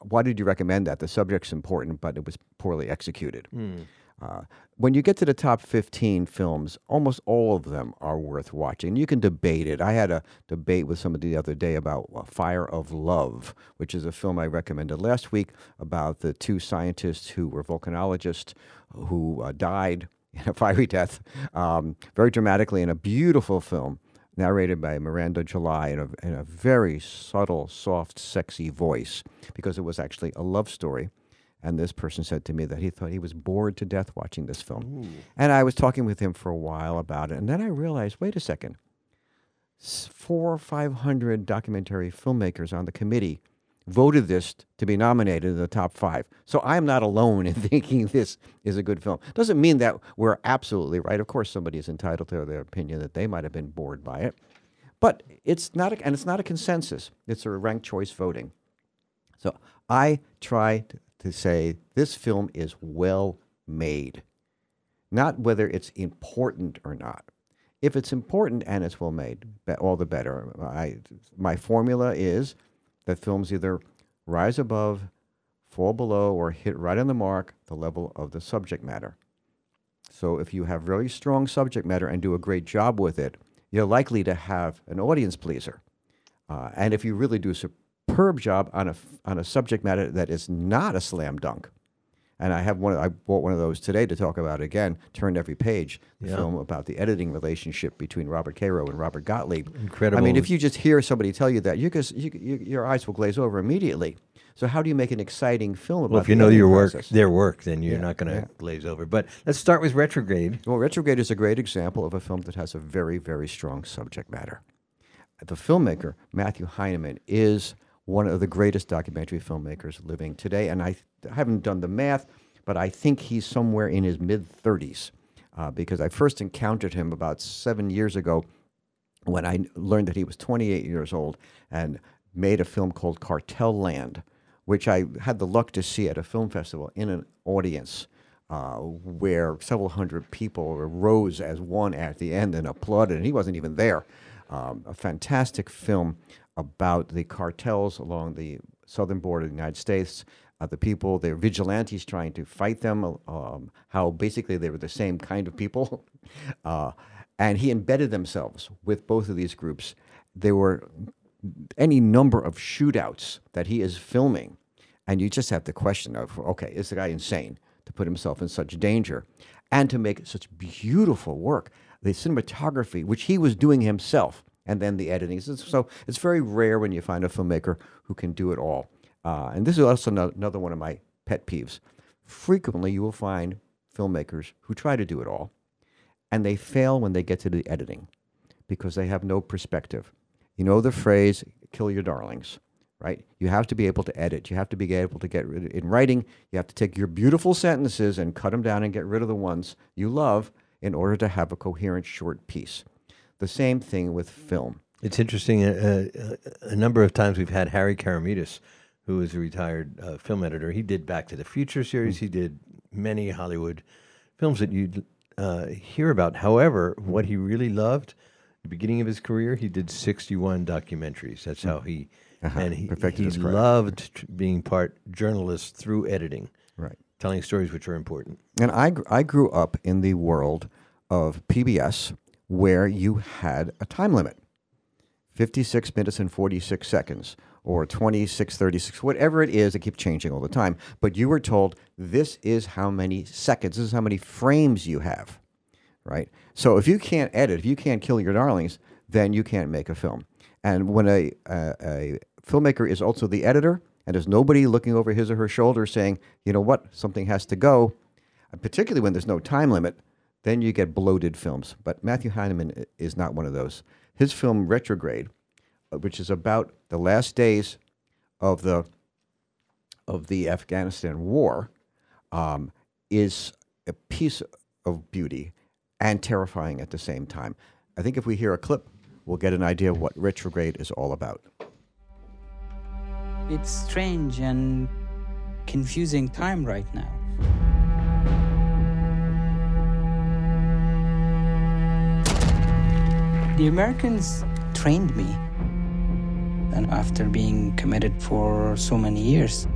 why did you recommend that? The subject's important, but it was poorly executed. Mm. Uh, when you get to the top 15 films, almost all of them are worth watching. You can debate it. I had a debate with somebody the other day about uh, Fire of Love, which is a film I recommended last week about the two scientists who were volcanologists who uh, died in a fiery death, um, very dramatically, in a beautiful film narrated by Miranda July in a, in a very subtle, soft, sexy voice, because it was actually a love story. And this person said to me that he thought he was bored to death watching this film. Ooh. And I was talking with him for a while about it. And then I realized wait a second, four or 500 documentary filmmakers on the committee voted this to be nominated in the top five. So I'm not alone in thinking this is a good film. Doesn't mean that we're absolutely right. Of course, somebody is entitled to their opinion that they might have been bored by it. But it's not, a, and it's not a consensus. It's a ranked choice voting. So I try to, to say this film is well made, not whether it's important or not. If it's important and it's well made, all the better. I, my formula is that films either rise above, fall below, or hit right on the mark the level of the subject matter. So if you have very strong subject matter and do a great job with it, you're likely to have an audience pleaser. Uh, and if you really do a superb job on a on a subject matter that is not a slam dunk, and I have one, I bought one of those today to talk about again. Turned every page, the Yeah. film about the editing relationship between Robert Caro and Robert Gottlieb. Incredible. I mean, if you just hear somebody tell you that, you, just, you, you your eyes will glaze over immediately. So how do you make an exciting film about? Well, if you know your work, process? their work, then you're Yeah, not going to yeah. glaze over. But let's start with Retrograde. Well, Retrograde is a great example of a film that has a very, very strong subject matter. The filmmaker, Matthew Heineman, is one of the greatest documentary filmmakers living today. And I, th- I haven't done the math, but I think he's somewhere in his mid 30s uh, because I first encountered him about seven years ago when I learned that he was 28 years old and made a film called Cartel Land, which I had the luck to see at a film festival in an audience uh, where several hundred people rose as one at the end and applauded, and he wasn't even there. Um, a fantastic film about the cartels along the southern border of the United States. Uh, the people, they're vigilantes trying to fight them, um, how basically they were the same kind of people. Uh, and he embedded themselves with both of these groups. There were any number of shootouts that he is filming. And you just have the question of, okay, is the guy insane to put himself in such danger and to make such beautiful work? The cinematography, which he was doing himself, and then the editing. So, so it's very rare when you find a filmmaker who can do it all. Uh, and this is also ano- another one of my pet peeves. Frequently, you will find filmmakers who try to do it all, and they fail when they get to the editing because they have no perspective. You know the phrase, kill your darlings, right? You have to be able to edit. You have to be able to get rid in writing. You have to take your beautiful sentences and cut them down and get rid of the ones you love in order to have a coherent short piece. The same thing with film. It's interesting. Uh, uh, a number of times we've had Harry Keramidas, who is a retired uh, film editor. He did Back to the Future series. He did many Hollywood films that you uh, hear about. However, what he really loved, the beginning of his career, he did 61 documentaries. That's how he, Uh-huh. and he, Perfected he loved tr- being part journalist through editing, Right. telling stories which are important. And I, gr- I grew up in the world of PBS where you had a time limit 56 minutes and 46 seconds, or 26, 36, whatever it is. It keeps changing all the time. But you were told this is how many seconds, this is how many frames you have, right? So if you can't edit, if you can't kill your darlings, then you can't make a film. And when a, a, filmmaker is also the editor, and there's nobody looking over his or her shoulder saying, you know what, something has to go, particularly when there's no time limit, then you get bloated films. But Matthew Heineman is not one of those. His film Retrograde, uh, which is about the last days of the of the Afghanistan war um, is a piece of beauty and terrifying at the same time. I think if we hear a clip, we'll get an idea of what retrograde is all about. It's strange and confusing time right now. The Americans trained me. And after being committed for so many years,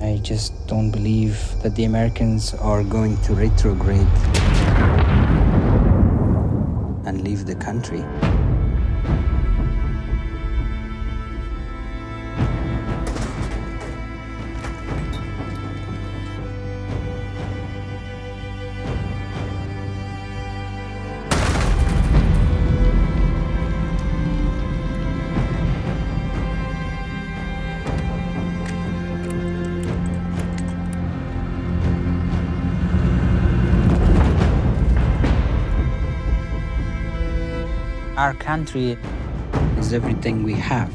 I just don't believe that the Americans are going to retrograde and leave the country. Our country is everything we have.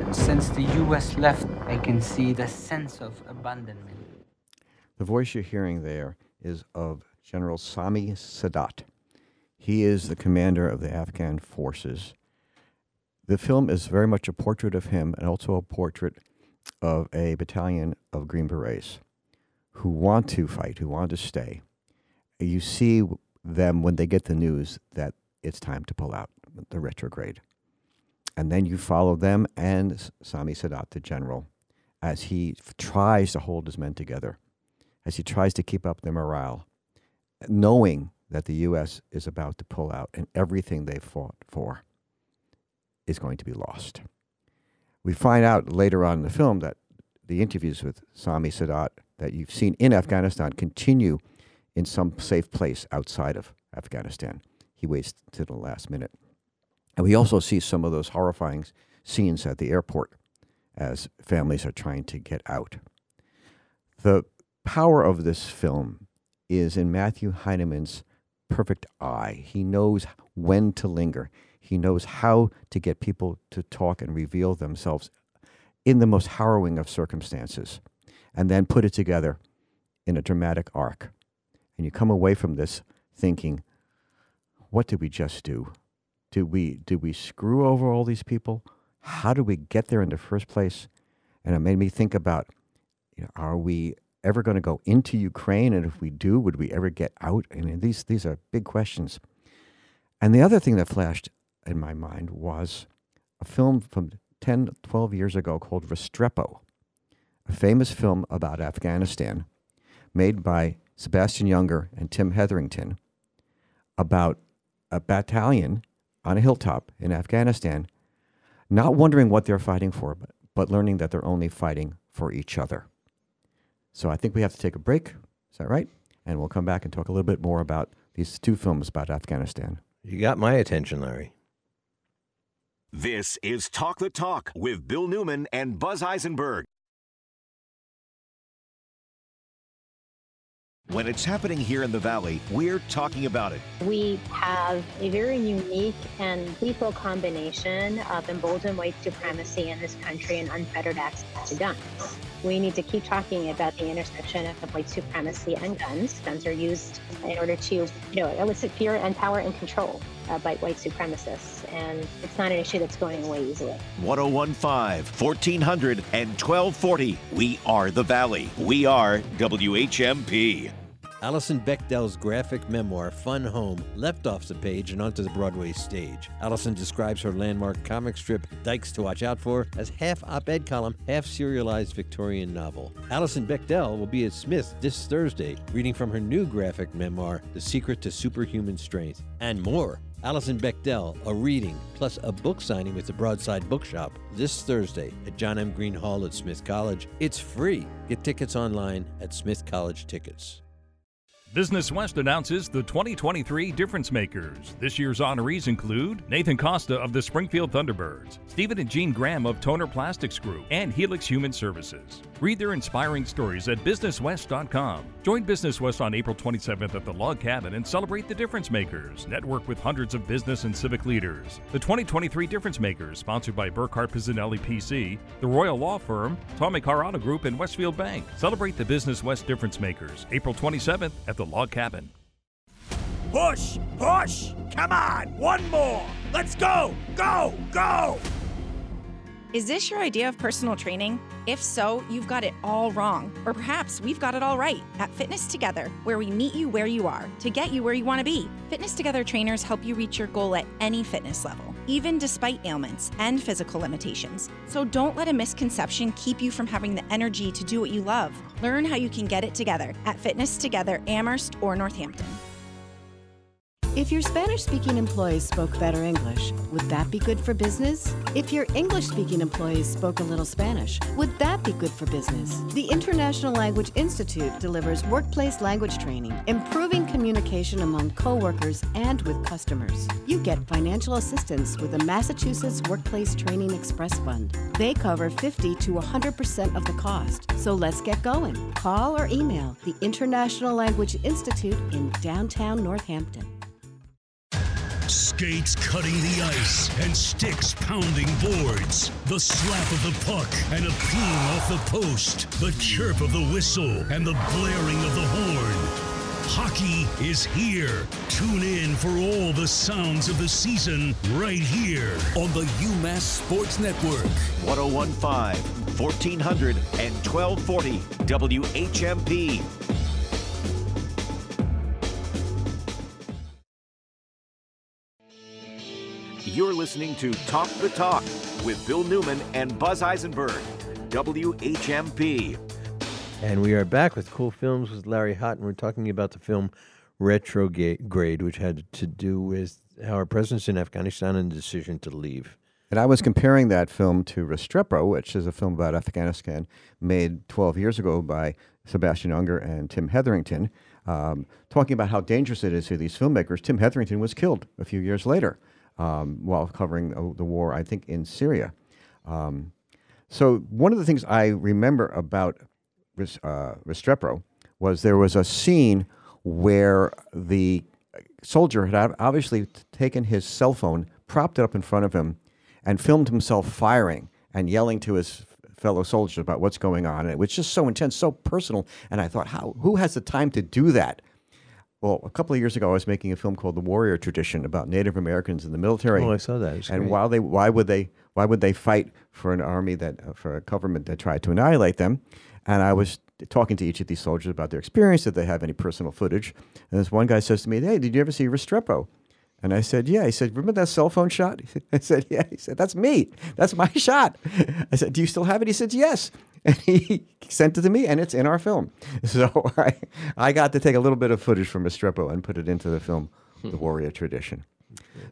And since the US left, I can see the sense of abandonment. The voice you're hearing there is of General Sami Sadat. He is the commander of the Afghan forces. The film is very much a portrait of him and also a portrait of a battalion of Green Berets who want to fight, who want to stay. You see them when they get the news that it's time to pull out the retrograde. And then you follow them and Sami Sadat, the general, as he f- tries to hold his men together, as he tries to keep up their morale, knowing that the U.S. is about to pull out and everything they fought for is going to be lost. We find out later on in the film that the interviews with Sami Sadat that you've seen in Afghanistan continue in some safe place outside of Afghanistan. He waits to the last minute. And we also see some of those horrifying scenes at the airport as families are trying to get out. The power of this film is in Matthew Heineman's perfect eye. He knows when to linger. He knows how to get people to talk and reveal themselves in the most harrowing of circumstances and then put it together in a dramatic arc. And you come away from this thinking, what did we just do? Did we did we screw over all these people? How did we get there in the first place? And it made me think about, you know, are we ever going to go into Ukraine? And if we do, would we ever get out? I mean, these these are big questions. And the other thing that flashed in my mind was a film from 10, 12 years ago called Restrepo, a famous film about Afghanistan made by Sebastian Junger and Tim Hetherington about a battalion on a hilltop in Afghanistan, not wondering what they're fighting for, but, but learning that they're only fighting for each other. So I think we have to take a break. Is that right? And we'll come back and talk a little bit more about these two films about Afghanistan. You got my attention, Larry. This is Talk the Talk with Bill Newman and Buzz Eisenberg. When it's happening here in the Valley, we're talking about it. We have a very unique and lethal combination of emboldened white supremacy in this country and unfettered access to guns. We need to keep talking about the intersection of white supremacy and guns. Guns are used in order to, you know, elicit fear and power and control uh, by white supremacists, and it's not an issue that's going away easily. 1015, 1400, and 1240. We are the Valley. We are WHMP. Alison Bechdel's graphic memoir, Fun Home, left off the page and onto the Broadway stage. Alison describes her landmark comic strip, Dykes to Watch Out For, as half op ed column, half serialized Victorian novel. Alison Bechdel will be at Smith this Thursday, reading from her new graphic memoir, The Secret to Superhuman Strength, and more. Alison Bechdel, a reading, plus a book signing with the Broadside Bookshop this Thursday at John M. Green Hall at Smith College. It's free. Get tickets online at Smith College Tickets. Business West announces the 2023 Difference Makers. This year's honorees include Nathan Costa of the Springfield Thunderbirds, Stephen and Jean Graham of Toner Plastics Group, and Helix Human Services. Read their inspiring stories at businesswest.com. Join Business West on April 27th at the Log Cabin and celebrate the Difference Makers. Network with hundreds of business and civic leaders. The 2023 Difference Makers, sponsored by Burkhart Pizzanelli PC, the Royal Law Firm, Tommy Car Auto Group, and Westfield Bank. Celebrate the Business West Difference Makers, April 27th at the Log Cabin. Push, push, come on, one more. Let's go, go, go. Is this your idea of personal training? If so, you've got it all wrong. Or perhaps we've got it all right at Fitness Together, where we meet you where you are to get you where you want to be. Fitness Together trainers help you reach your goal at any fitness level, even despite ailments and physical limitations. So don't let a misconception keep you from having the energy to do what you love. Learn how you can get it together at Fitness Together Amherst or Northampton. If your Spanish speaking employees spoke better English, would that be good for business? If your English speaking employees spoke a little Spanish, would that be good for business? The International Language Institute delivers workplace language training, improving communication among coworkers and with customers. You get financial assistance with the Massachusetts Workplace Training Express Fund. They cover 50 to 100% of the cost. So let's get going. Call or email the International Language Institute in downtown Northampton. Skates cutting the ice and sticks pounding boards. The slap of the puck and a ping off the post. The chirp of the whistle and the blaring of the horn. Hockey is here. Tune in for all the sounds of the season right here on the UMass Sports Network. 1015, 1400, and 1240 WHMP. You're listening to Talk the Talk with Bill Newman and Buzz Eisenberg, WHMP. And we are back with Cool Films with Larry Hott, and we're talking about the film Retrograde, which had to do with our presence in Afghanistan and the decision to leave. And I was comparing that film to Restrepo, which is a film about Afghanistan made 12 years ago by Sebastian Junger and Tim Hetherington, um, talking about how dangerous it is to these filmmakers. Tim Hetherington was killed a few years later um, while covering the, war, I think, in Syria. Um, so one of the things I remember about uh, Restrepo was there was a scene where the soldier had obviously taken his cell phone, propped it up in front of him, and filmed himself firing and yelling to his fellow soldiers about what's going on. And it was just so intense, so personal. And I thought, how who has the time to do that? Well, a couple of years ago, I was making a film called "The Warrior Tradition" about Native Americans in the military. Oh, I saw that. and great. why they why would they why would they fight for an army that uh, for a government that tried to annihilate them? And I was talking to each of these soldiers about their experience. Did they have any personal footage? And this one guy says to me, "Hey, did you ever see Restrepo?" And I said, "Yeah." He said, "Remember that cell phone shot?" I said, "Yeah." He said, "That's me. That's my shot." I said, "Do you still have it?" He said, "Yes." And he sent it to me, and it's in our film. So I, I got to take a little bit of footage from Restrepo and put it into the film, The Warrior Tradition.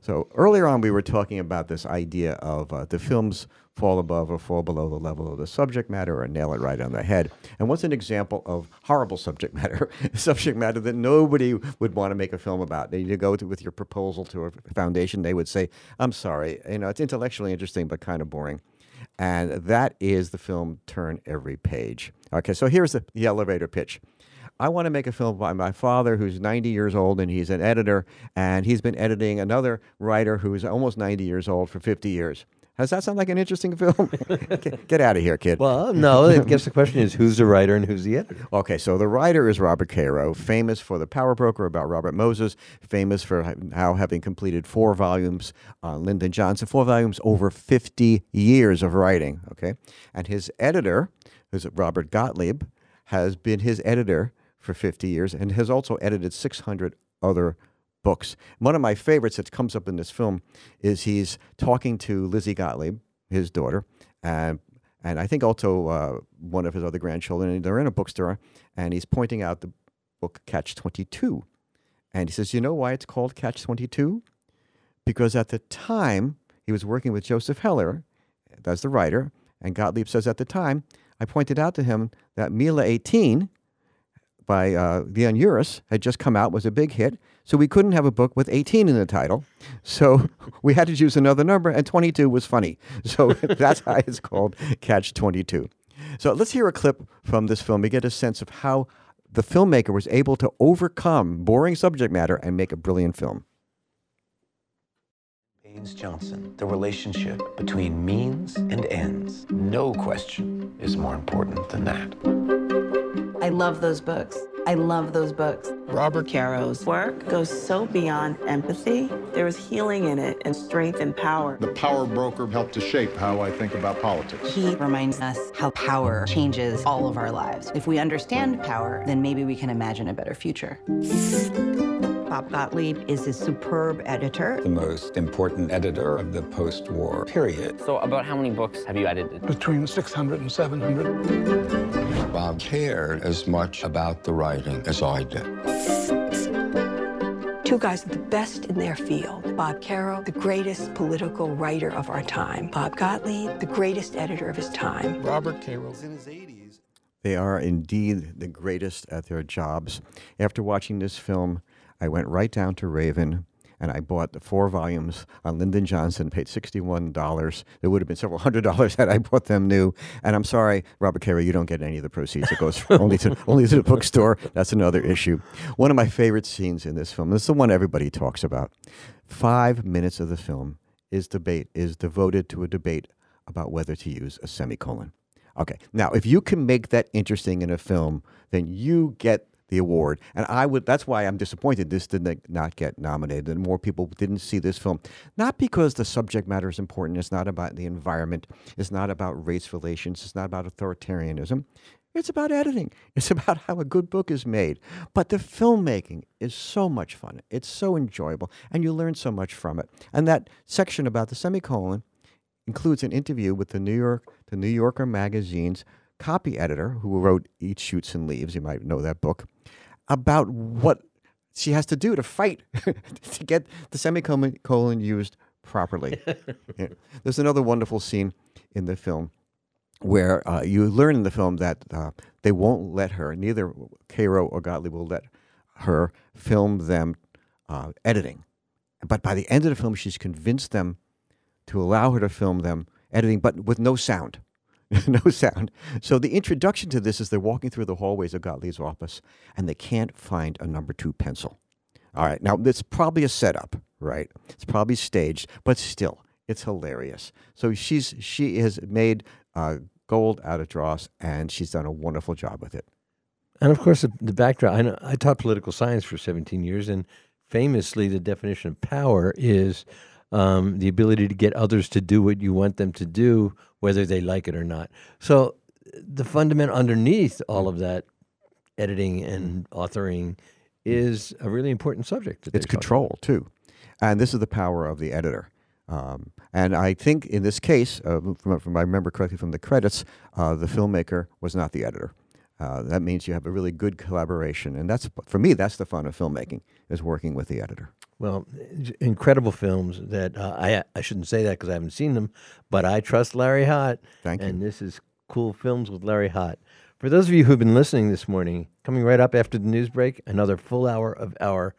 So earlier on, we were talking about this idea of uh, the films fall above or fall below the level of the subject matter or nail it right on the head. And what's an example of horrible subject matter? subject matter that nobody would want to make a film about. They you go to, with your proposal to a foundation, they would say, "I'm sorry, you know, it's intellectually interesting but kind of boring." And that is the film Turn Every Page. Okay, so here's the, the elevator pitch. I want to make a film by my father who's 90 years old and he's an editor and he's been editing another writer who's almost 90 years old for 50 years. Does that sound like an interesting film? get, get out of here, kid. Well, no, I guess the question is who's the writer and who's the editor? Okay, so the writer is Robert Caro, famous for The Power Broker about Robert Moses, famous for now having completed four volumes on Lyndon Johnson, four volumes over 50 years of writing, okay? And his editor, who's Robert Gottlieb, has been his editor for 50 years and has also edited 600 other books. One of my favorites that comes up in this film is he's talking to Lizzie Gottlieb, his daughter, and and I think also uh, one of his other grandchildren. And they're in a bookstore, and he's pointing out the book Catch Twenty Two, and he says, "You know why it's called Catch Twenty Two? Because at the time he was working with Joseph Heller, that's the writer, and Gottlieb says at the time I pointed out to him that Mila 18 by uh, Leon Uris had just come out, was a big hit. So we couldn't have a book with 18 in the title. So we had to choose another number, and 22 was funny. So that's why it's called Catch 22. So let's hear a clip from this film to get a sense of how the filmmaker was able to overcome boring subject matter and make a brilliant film. Baines Johnson, the relationship between means and ends. No question is more important than that. I love those books. I love those books. Robert Caro's work goes so beyond empathy. There is healing in it and strength and power. The Power Broker helped to shape how I think about politics. He reminds us how power changes all of our lives. If we understand power, then maybe we can imagine a better future. Bob Gottlieb is a superb editor. The most important editor of the post-war period. So about how many books have you edited? Between 600 and 700. Bob cared as much about the writing as I did. Two guys are the best in their field. Bob Caro, the greatest political writer of our time. Bob Gottlieb, the greatest editor of his time. Robert Caro's in his 80s. They are indeed the greatest at their jobs. After watching this film, I went right down to Raven and I bought the four volumes on Lyndon Johnson, paid $61. It would have been several hundred dollars had I bought them new. And I'm sorry, Robert Caro, you don't get any of the proceeds. It goes only to only to the bookstore. That's another issue. One of my favorite scenes in this film, this is the one everybody talks about. Five minutes of the film is debate, is devoted to a debate about whether to use a semicolon. Okay. Now, if you can make that interesting in a film, then you get the award. And I would that's why I'm disappointed this did not get nominated and more people didn't see this film. Not because the subject matter is important, it's not about the environment, it's not about race relations, it's not about authoritarianism. It's about editing. It's about how a good book is made. But the filmmaking is so much fun. It's so enjoyable, and you learn so much from it. And that section about the semicolon includes an interview with the New York, the New Yorker magazine's copy editor who wrote Eat Shoots and Leaves. You might know that book about what she has to do to fight to get the semicolon used properly. yeah. There's another wonderful scene in the film where uh, you learn in the film that uh, they won't let her, neither Caro or Gottlieb will let her film them uh, editing. But by the end of the film, she's convinced them to allow her to film them editing, but with no sound. no sound. So the introduction to this is they're walking through the hallways of Gottlieb's office and they can't find a number two pencil. All right, now it's probably a setup, right? It's probably staged, but still, it's hilarious. So she's she has made uh, gold out of dross, and she's done a wonderful job with it. And of course, the, the backdrop. I know I taught political science for 17 years, and famously, the definition of power is um, the ability to get others to do what you want them to do whether they like it or not. So the fundament underneath all of that editing and authoring is a really important subject. It's control too, and this is the power of the editor. Um, and I think in this case, uh, from, from I remember correctly from the credits, uh, the filmmaker was not the editor. Uh, that means you have a really good collaboration, and that's for me. That's the fun of filmmaking is working with the editor. Well, incredible films that uh, I I shouldn't say that because I haven't seen them, but I trust Larry Hott. Thank you. And this is cool films with Larry Hott. For those of you who've been listening this morning, coming right up after the news break, another full hour of our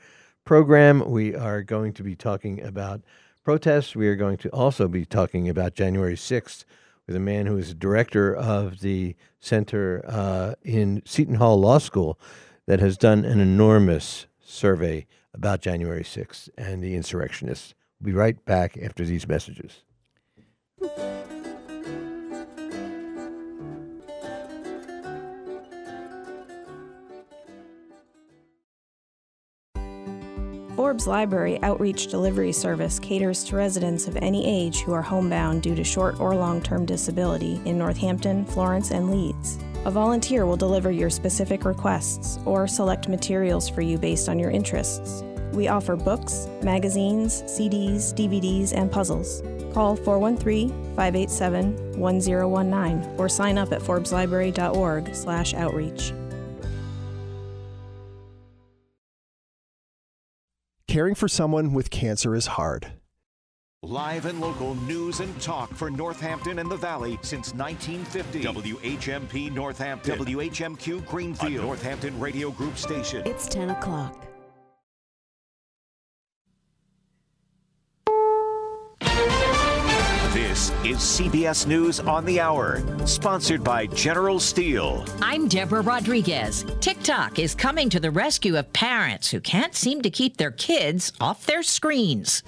program. We are going to be talking about protests. We are going to also be talking about January 6th with a man who is director of the center uh, in Seton Hall Law School that has done an enormous survey about January 6th and the insurrectionists. We'll be right back after these messages. Forbes Library Outreach Delivery Service caters to residents of any age who are homebound due to short or long term disability in Northampton, Florence, and Leeds. A volunteer will deliver your specific requests or select materials for you based on your interests. We offer books, magazines, CDs, DVDs, and puzzles. Call 413 587 1019 or sign up at forbeslibrary.org/slash outreach. Caring for someone with cancer is hard. Live and local news and talk for Northampton and the Valley since 1950. WHMP Northampton. WHMQ Greenfield. A Northampton Radio Group station. It's 10 o'clock. This is CBS News on the Hour, sponsored by General Steel. I'm Deborah Rodriguez. TikTok is coming to the rescue of parents who can't seem to keep their kids off their screens.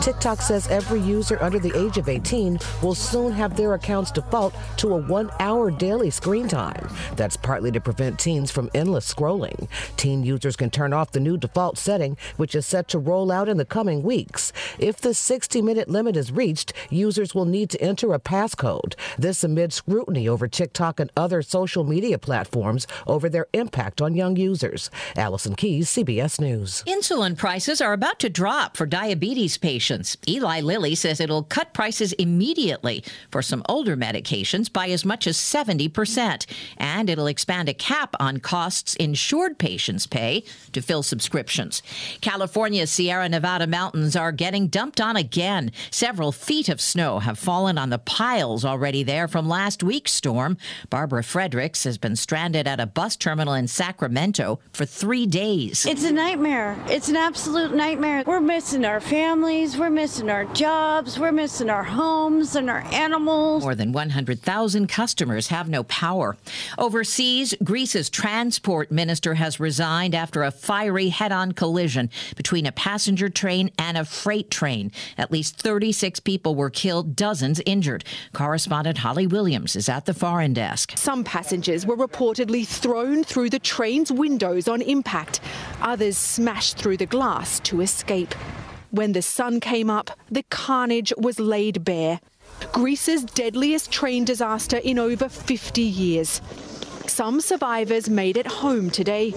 TikTok says every user under the age of 18 will soon have their accounts default to a one hour daily screen time. That's partly to prevent teens from endless scrolling. Teen users can turn off the new default setting, which is set to roll out in the coming weeks. If the 60 minute limit is reached, users will need to enter a passcode. This amid scrutiny over TikTok and other social media platforms over their impact on young users. Allison Keyes, CBS News. Insulin prices are about to drop for diabetes patients. Eli Lilly says it'll cut prices immediately for some older medications by as much as 70%. And it'll expand a cap on costs insured patients pay to fill subscriptions. California's Sierra Nevada mountains are getting dumped on again. Several feet of snow have fallen on the piles already there from last week's storm. Barbara Fredericks has been stranded at a bus terminal in Sacramento for three days. It's a nightmare. It's an absolute nightmare. We're missing our families, we're missing our jobs, we're missing our homes and our animals. More than 100,000 customers have no power. Overseas, Greece's transport minister has resigned after a fiery head on collision between a passenger train and a freight train. At least 36 people were killed, dozens injured. Correspondent Holly Williams is at the foreign desk. Some passengers were reportedly thrown through the train's windows on impact. Others smashed through the glass to escape. When the sun came up, the carnage was laid bare. Greece's deadliest train disaster in over 50 years. Some survivors made it home today,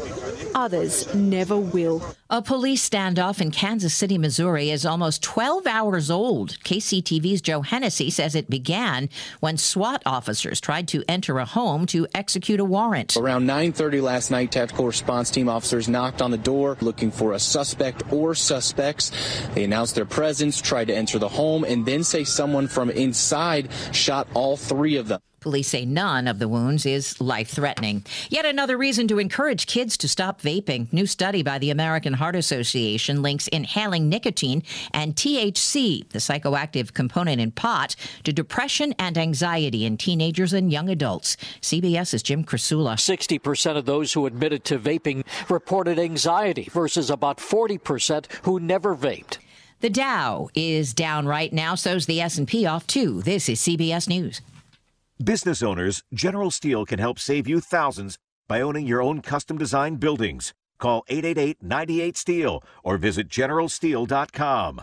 others never will. A police standoff in Kansas City, Missouri is almost 12 hours old. KCTV's Joe Hennessy says it began when SWAT officers tried to enter a home to execute a warrant. Around 9:30 last night, tactical response team officers knocked on the door looking for a suspect or suspects. They announced their presence, tried to enter the home, and then say someone from inside shot all three of them. Police say none of the wounds is life threatening. Yet another reason to encourage kids to stop vaping. New study by the American Heart Association links inhaling nicotine and THC, the psychoactive component in pot, to depression and anxiety in teenagers and young adults. CBS's Jim Krasula. 60% of those who admitted to vaping reported anxiety versus about 40% who never vaped. The Dow is down right now, so's the S&P off too. This is CBS News. Business owners, General Steel can help save you thousands by owning your own custom designed buildings. Call 888 98 Steel or visit generalsteel.com.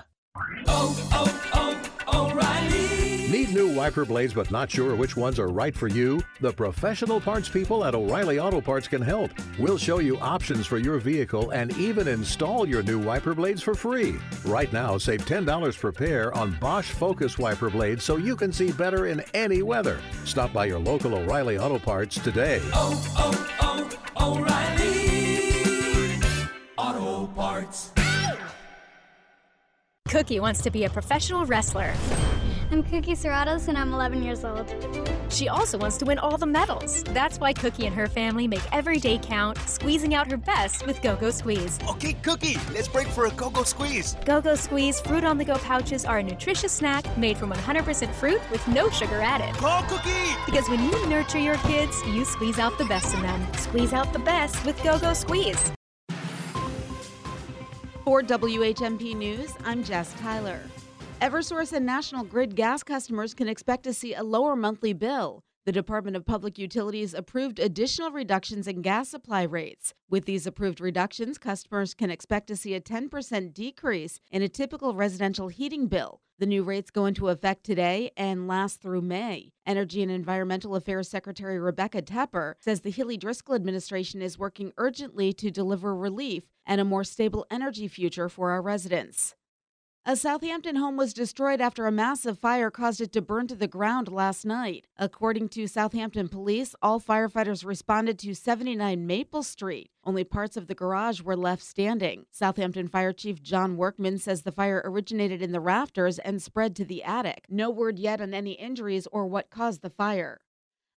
Oh, oh, oh, O'Reilly! Need new wiper blades but not sure which ones are right for you? The professional parts people at O'Reilly Auto Parts can help. We'll show you options for your vehicle and even install your new wiper blades for free. Right now, save $10 per pair on Bosch Focus wiper blades so you can see better in any weather. Stop by your local O'Reilly Auto Parts today. Oh, oh, oh O'Reilly! Auto Parts. Cookie wants to be a professional wrestler. I'm Cookie Serratos and I'm 11 years old. She also wants to win all the medals. That's why Cookie and her family make every day count, squeezing out her best with Go Go Squeeze. Okay, Cookie, let's break for a Go Go Squeeze. Go Go Squeeze fruit on the go pouches are a nutritious snack made from 100% fruit with no sugar added. Go Cookie! Because when you nurture your kids, you squeeze out the best in them. Squeeze out the best with Go Go Squeeze. For WHMP News, I'm Jess Tyler. Eversource and National Grid gas customers can expect to see a lower monthly bill. The Department of Public Utilities approved additional reductions in gas supply rates. With these approved reductions, customers can expect to see a 10% decrease in a typical residential heating bill. The new rates go into effect today and last through May. Energy and Environmental Affairs Secretary Rebecca Tepper says the Healey Driscoll administration is working urgently to deliver relief and a more stable energy future for our residents. A Southampton home was destroyed after a massive fire caused it to burn to the ground last night. According to Southampton police, all firefighters responded to 79 Maple Street. Only parts of the garage were left standing. Southampton Fire Chief John Workman says the fire originated in the rafters and spread to the attic. No word yet on any injuries or what caused the fire.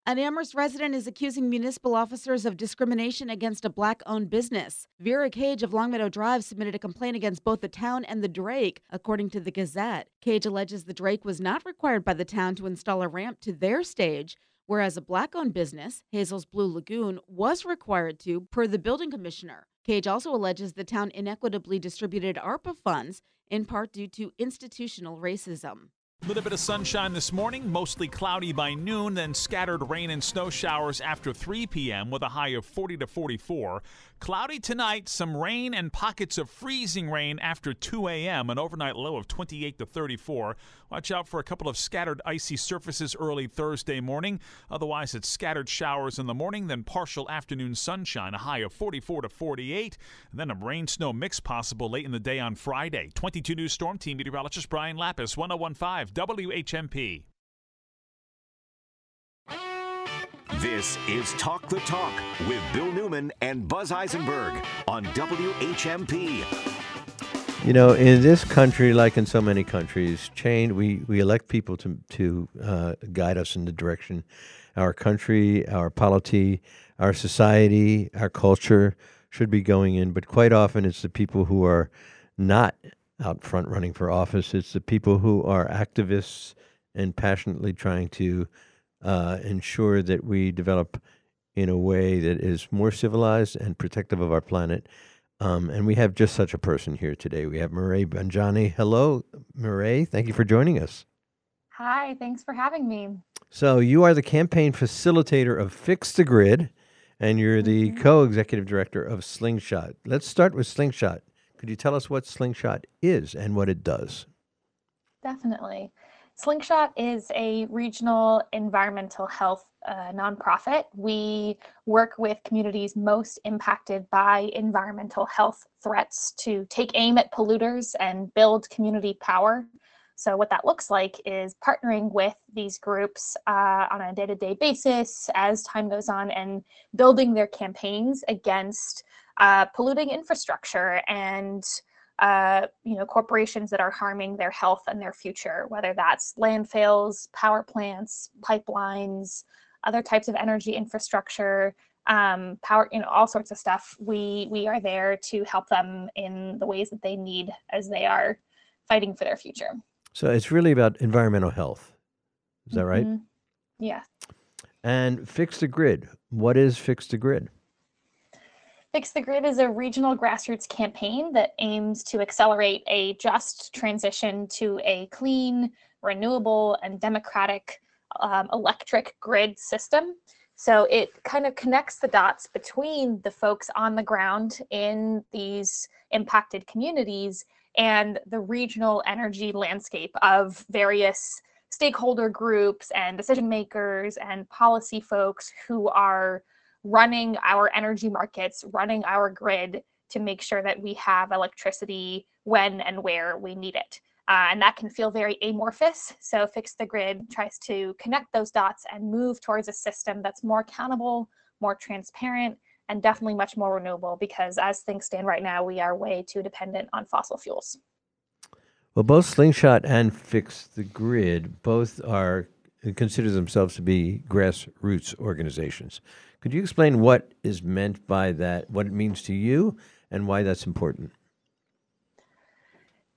An Amherst resident is accusing municipal officers of discrimination against a black owned business. Vera Cage of Longmeadow Drive submitted a complaint against both the town and the Drake, according to the Gazette. Cage alleges the Drake was not required by the town to install a ramp to their stage, whereas a black owned business, Hazel's Blue Lagoon, was required to, per the building commissioner. Cage also alleges the town inequitably distributed ARPA funds, in part due to institutional racism. A little bit of sunshine this morning, mostly cloudy by noon, then scattered rain and snow showers after 3 p.m. with a high of 40 to 44. Cloudy tonight, some rain and pockets of freezing rain after 2 a.m., an overnight low of 28 to 34. Watch out for a couple of scattered icy surfaces early Thursday morning. Otherwise, it's scattered showers in the morning, then partial afternoon sunshine, a high of 44 to 48, and then a rain snow mix possible late in the day on Friday. 22 News Storm Team meteorologist Brian Lapis, 1015 WHMP. This is Talk the Talk with Bill Newman and Buzz Eisenberg on WHMP. You know, in this country, like in so many countries, change we, we elect people to to uh, guide us in the direction our country, our polity, our society, our culture should be going in. But quite often, it's the people who are not out front running for office. It's the people who are activists and passionately trying to uh, ensure that we develop in a way that is more civilized and protective of our planet. Um, and we have just such a person here today. We have Murray Bejjani. Hello, Murray. Thank you for joining us. Hi, thanks for having me. So, you are the campaign facilitator of Fix the Grid, and you're the Mhm. co executive director of Slingshot. Let's start with Slingshot. Could you tell us what Slingshot is and what it does? Definitely. Slingshot is a regional environmental health uh, nonprofit. We work with communities most impacted by environmental health threats to take aim at polluters and build community power. So, what that looks like is partnering with these groups uh, on a day to day basis as time goes on and building their campaigns against uh, polluting infrastructure and uh, you know corporations that are harming their health and their future, whether that's landfills, power plants, pipelines, other types of energy infrastructure, um, power, you know, all sorts of stuff. We we are there to help them in the ways that they need as they are fighting for their future. So, it's really about environmental health. Is that right? Mhm. Yeah. And Fix the Grid. What is Fix the Grid? Fix the Grid is a regional grassroots campaign that aims to accelerate a just transition to a clean, renewable, and democratic um, electric grid system. So it kind of connects the dots between the folks on the ground in these impacted communities and the regional energy landscape of various stakeholder groups and decision makers and policy folks who are running our energy markets, running our grid to make sure that we have electricity when and where we need it. Uh, and that can feel very amorphous. So, Fix the Grid tries to connect those dots and move towards a system that's more accountable, more transparent, and definitely much more renewable because as things stand right now, we are way too dependent on fossil fuels. Well, both Slingshot and Fix the Grid both are consider themselves to be grassroots organizations. Could you explain what is meant by that, what it means to you, and why that's important?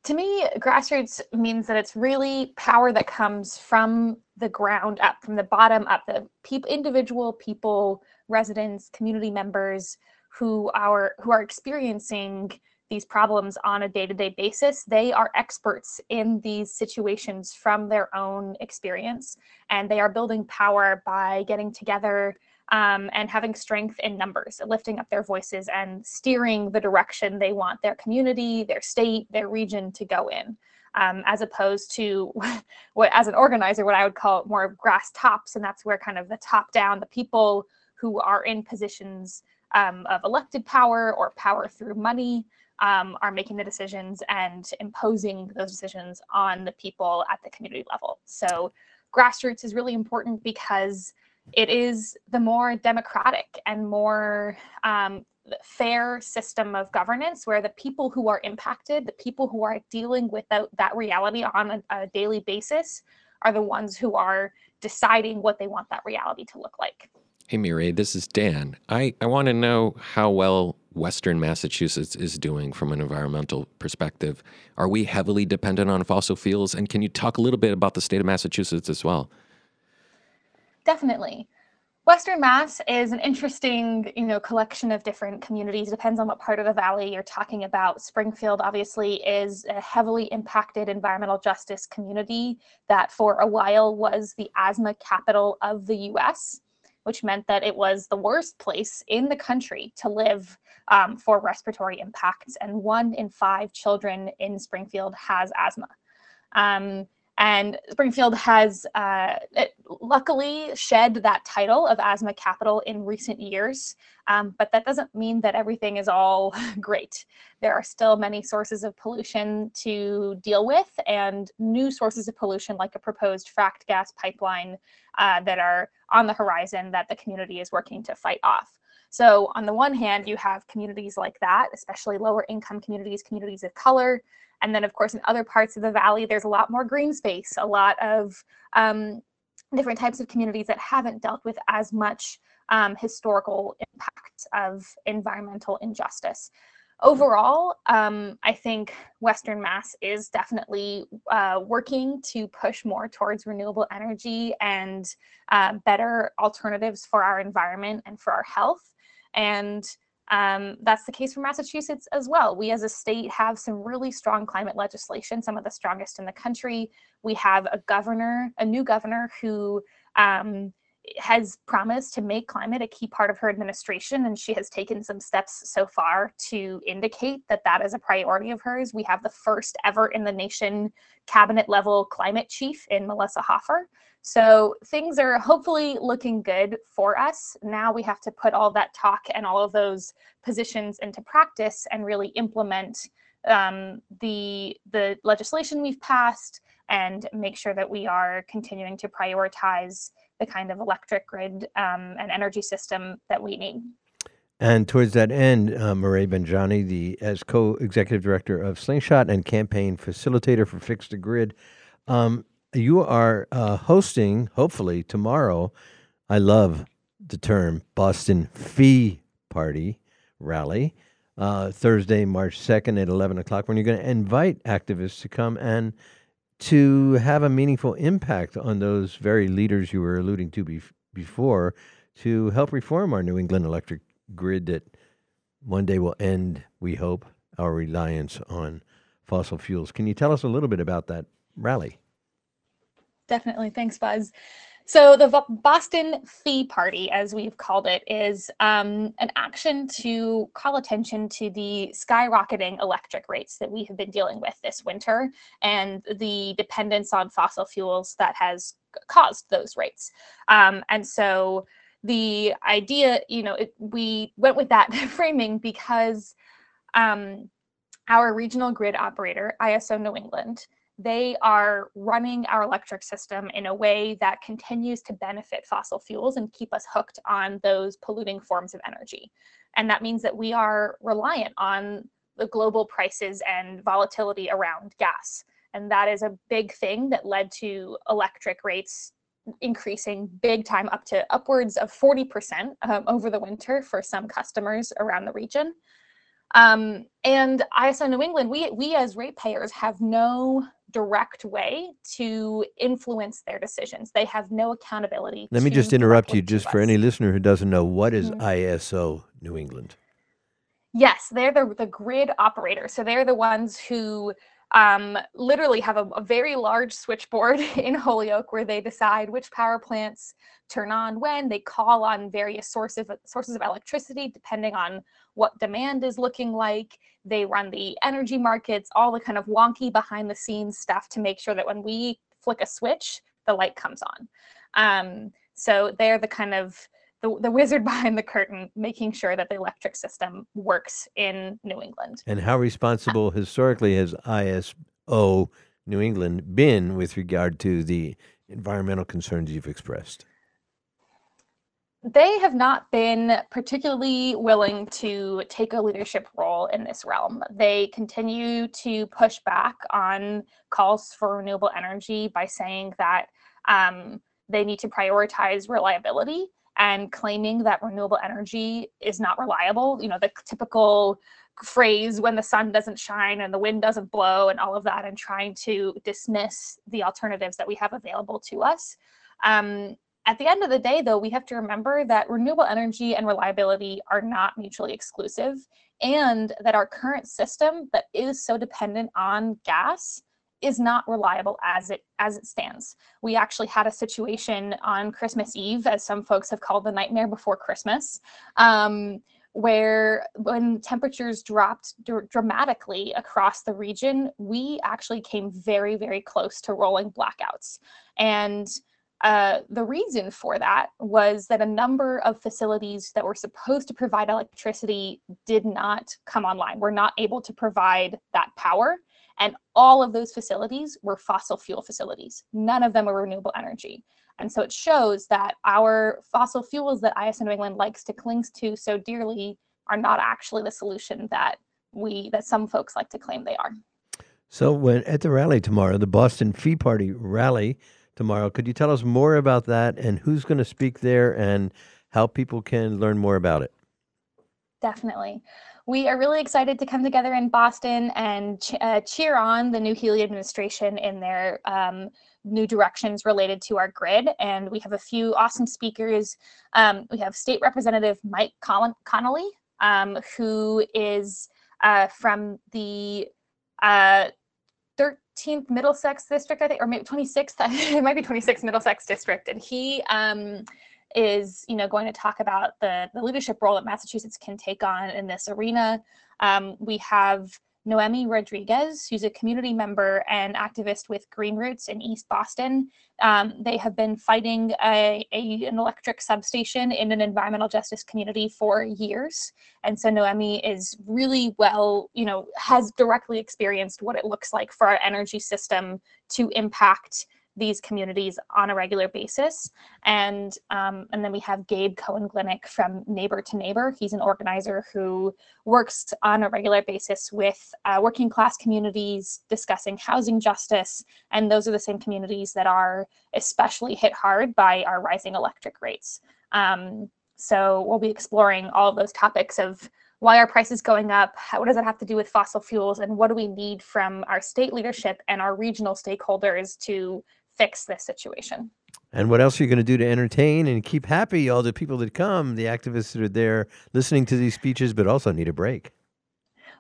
to me, grassroots means that it's really power that comes from the ground up, from the bottom up, the peop- individual people, residents, community members who are who are experiencing these problems on a day-to-day basis. They are experts in these situations from their own experience, and they are building power by getting together um, and having strength in numbers, lifting up their voices and steering the direction they want their community, their state, their region to go in. Um, as opposed to what, as an organizer, what I would call more grass tops, and that's where kind of the top down, the people who are in positions um, of elected power or power through money um, are making the decisions and imposing those decisions on the people at the community level. So grassroots is really important because it is the more democratic and more um, fair system of governance where the people who are impacted, the people who are dealing with that, that reality on a, a daily basis, are the ones who are deciding what they want that reality to look like. Hey, Mireille, this is Dan. I, I want to know how well Western Massachusetts is doing from an environmental perspective. Are we heavily dependent on fossil fuels? And can you talk a little bit about the state of Massachusetts as well? Definitely. Western Mass is an interesting, you know, collection of different communities. Depends on what part of the valley you're talking about. Springfield obviously is a heavily impacted environmental justice community that for a while was the asthma capital of the US, which meant that it was the worst place in the country to live um, for respiratory impacts. And one in five children in Springfield has asthma. Um, and Springfield has uh, luckily shed that title of asthma capital in recent years, um, but that doesn't mean that everything is all great. There are still many sources of pollution to deal with, and new sources of pollution, like a proposed fracked gas pipeline, uh, that are on the horizon that the community is working to fight off. So, on the one hand, you have communities like that, especially lower income communities, communities of color, and then, of course, in other parts of the valley, there's a lot more green space, a lot of um, different types of communities that haven't dealt with as much um, historical impact of environmental injustice. Overall, um, I think Western Mass is definitely uh, working to push more towards renewable energy and uh, better alternatives for our environment and for our health. And um, that's the case for Massachusetts as well. We as a state have some really strong climate legislation, some of the strongest in the country. We have a governor, a new governor who um, has promised to make climate a key part of her administration, and she has taken some steps so far to indicate that that is a priority of hers. We have the first ever in the nation cabinet level climate chief in Melissa Hoffer. So things are hopefully looking good for us. Now we have to put all that talk and all of those positions into practice and really implement um, the the legislation we've passed and make sure that we are continuing to prioritize the kind of electric grid um, and energy system that we need. And towards that end, uh, Mireille Bejjani, the as co-executive director of Slingshot and campaign facilitator for Fix the Grid, um, you are uh, hosting, hopefully tomorrow. I love the term Boston Fee Party Rally, uh, Thursday, March 2nd at 11 o'clock, when you're going to invite activists to come and to have a meaningful impact on those very leaders you were alluding to bef- before to help reform our New England electric grid that one day will end, we hope, our reliance on fossil fuels. Can you tell us a little bit about that rally? Definitely. Thanks, Buzz. So, the Boston Fee Party, as we've called it, is um, an action to call attention to the skyrocketing electric rates that we have been dealing with this winter and the dependence on fossil fuels that has caused those rates. Um, and so, the idea, you know, it, we went with that framing because um, our regional grid operator, ISO New England, they are running our electric system in a way that continues to benefit fossil fuels and keep us hooked on those polluting forms of energy. And that means that we are reliant on the global prices and volatility around gas. And that is a big thing that led to electric rates increasing big time up to upwards of 40% um, over the winter for some customers around the region. Um, and ISO New England, we, we as ratepayers have no direct way to influence their decisions. They have no accountability. Let me just interrupt you, just for any listener who doesn't know, what is mm-hmm. ISO New England? Yes, they're the, the grid operator. So they're the ones who um, literally have a, a, very large switchboard in Holyoke where they decide which power plants turn on when. They call on various sources of, sources of electricity depending on what demand is looking like. They run the energy markets, all the kind of wonky behind the scenes stuff to make sure that when we flick a switch, the light comes on. Um, so they're the kind of the, the wizard behind the curtain, making sure that the electric system works in New England. And how responsible historically has ISO New England been with regard to the environmental concerns you've expressed? They have not been particularly willing to take a leadership role in this realm. They continue to push back on calls for renewable energy by saying that um, they need to prioritize reliability and claiming that renewable energy is not reliable. You know, the typical phrase when the sun doesn't shine and the wind doesn't blow and all of that, and trying to dismiss the alternatives that we have available to us. Um, at the end of the day, though, we have to remember that renewable energy and reliability are not mutually exclusive, and that our current system that is so dependent on gas is not reliable as it as it stands. We actually had a situation on Christmas Eve, as some folks have called the nightmare before Christmas, um, where when temperatures dropped dr- dramatically across the region, we actually came very very close to rolling blackouts, and uh, the reason for that was that a number of facilities that were supposed to provide electricity did not come online. We're not able to provide that power. And all of those facilities were fossil fuel facilities. None of them were renewable energy. And so it shows that our fossil fuels that ISO New England likes to cling to so dearly are not actually the solution that we that some folks like to claim they are. So when at the rally tomorrow, the Boston Fee Party rally tomorrow, could you tell us more about that and who's going to speak there and how people can learn more about it? Definitely we are really excited to come together in Boston and ch- uh, cheer on the new Healey administration in their um, new directions related to our grid. And we have a few awesome speakers. Um, we have State Representative Mike Con- Connolly, um, who is uh, from the uh, 13th Middlesex district, I think, or maybe 26th. it might be 26th Middlesex district, and he um, is you know going to talk about the the leadership role that Massachusetts can take on in this arena. Um, we have Noemi Rodriguez, who's a community member and activist with Green Roots in East Boston. Um, they have been fighting a, a, an electric substation in an environmental justice community for years. And so Noemi is really well, you know, has directly experienced what it looks like for our energy system to impact these communities on a regular basis. And um, and then we have Gabe Cohen Glinick from Neighbor to Neighbor. He's an organizer who works on a regular basis with uh, working class communities discussing housing justice. And those are the same communities that are especially hit hard by our rising electric rates. Um, so we'll be exploring all of those topics of why are prices going up? How, what does that have to do with fossil fuels? And what do we need from our state leadership and our regional stakeholders to fix this situation. And what else are you going to do to entertain and keep happy all the people that come, the activists that are there listening to these speeches, but also need a break?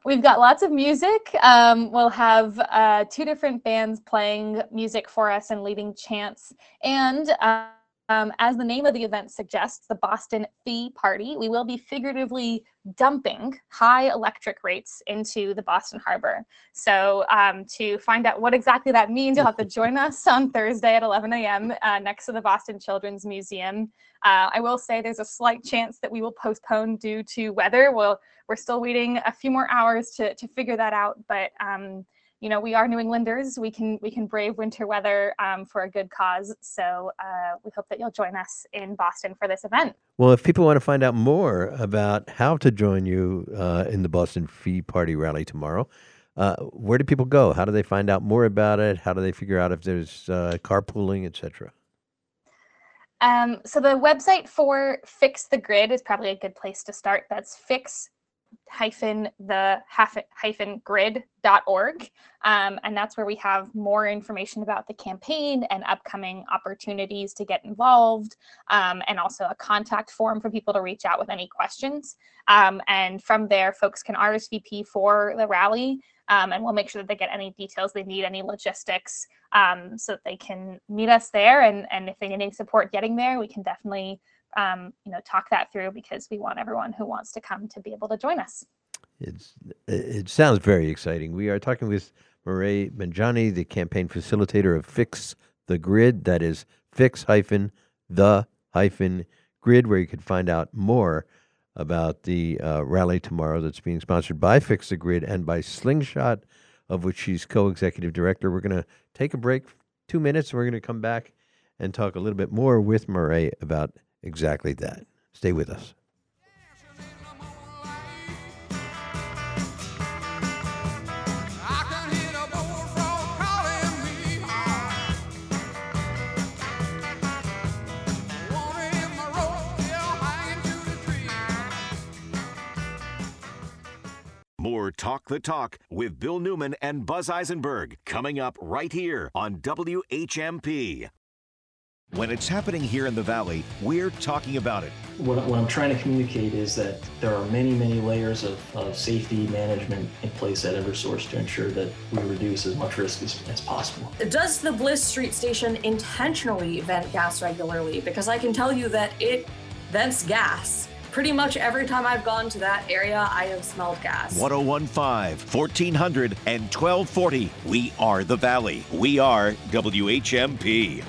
We've got lots of music. Um, we'll have uh, two different bands playing music for us and leading chants. And uh, um, as the name of the event suggests, the Boston Fee Party, we will be figuratively dumping high electric rates into the Boston Harbor. So, um, to find out what exactly that means, you'll have to join us on Thursday at 11 a.m. Uh, next to the Boston Children's Museum. Uh, I will say there's a slight chance that we will postpone due to weather. We'll, we're still waiting a few more hours to, to figure that out, but um, you know we are New Englanders. We can we can brave winter weather um, for a good cause. So uh, we hope that you'll join us in Boston for this event. Well, if people want to find out more about how to join you uh, in the Boston Fee Party rally tomorrow, uh, where do people go? How do they find out more about it? How do they figure out if there's uh, carpooling, etc.? Um, so the website for Fix the Grid is probably a good place to start. That's fix hyphen the hyphen grid.org um, and that's where we have more information about the campaign and upcoming opportunities to get involved um, and also a contact form for people to reach out with any questions. Um, and from there folks can rsvp for the rally um, and we'll make sure that they get any details they need any logistics um, so that they can meet us there. And, and if they need any support getting there we can definitely um, you know talk that through because we want everyone who wants to come to be able to join us. It's it sounds very exciting. We are talking with Mireille Bejjani, the campaign facilitator of Fix the Grid. That is fix hyphen the hyphen Grid, where you could find out more about the uh, rally tomorrow that's being sponsored by Fix the Grid and by Slingshot, of which she's co executive director. We're going to take a break, two minutes, and we're going to come back and talk a little bit more with Murray about exactly that. Stay with us. More Talk the Talk with Bill Newman and Buzz Eisenberg coming up right here on WHMP. When it's happening here in the Valley, we're talking about it. What, what I'm trying to communicate is that there are many, many layers of, of safety management in place at Eversource to ensure that we reduce as much risk as, as possible. Does the Bliss Street station intentionally vent gas regularly? Because I can tell you that it vents gas. Pretty much every time I've gone to that area, I have smelled gas. 1015, 1400, and 1240. We are the Valley. We are WHMP.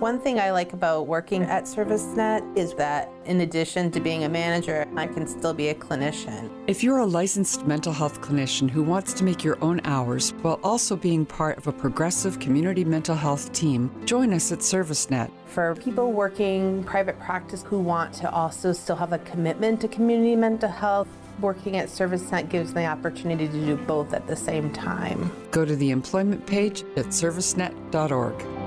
One thing I like about working at ServiceNet is that in addition to being a manager, I can still be a clinician. If you're a licensed mental health clinician who wants to make your own hours while also being part of a progressive community mental health team, join us at ServiceNet. For people working private practice who want to also still have a commitment to community mental health, working at ServiceNet gives them the opportunity to do both at the same time. Go to the employment page at servicenet.org.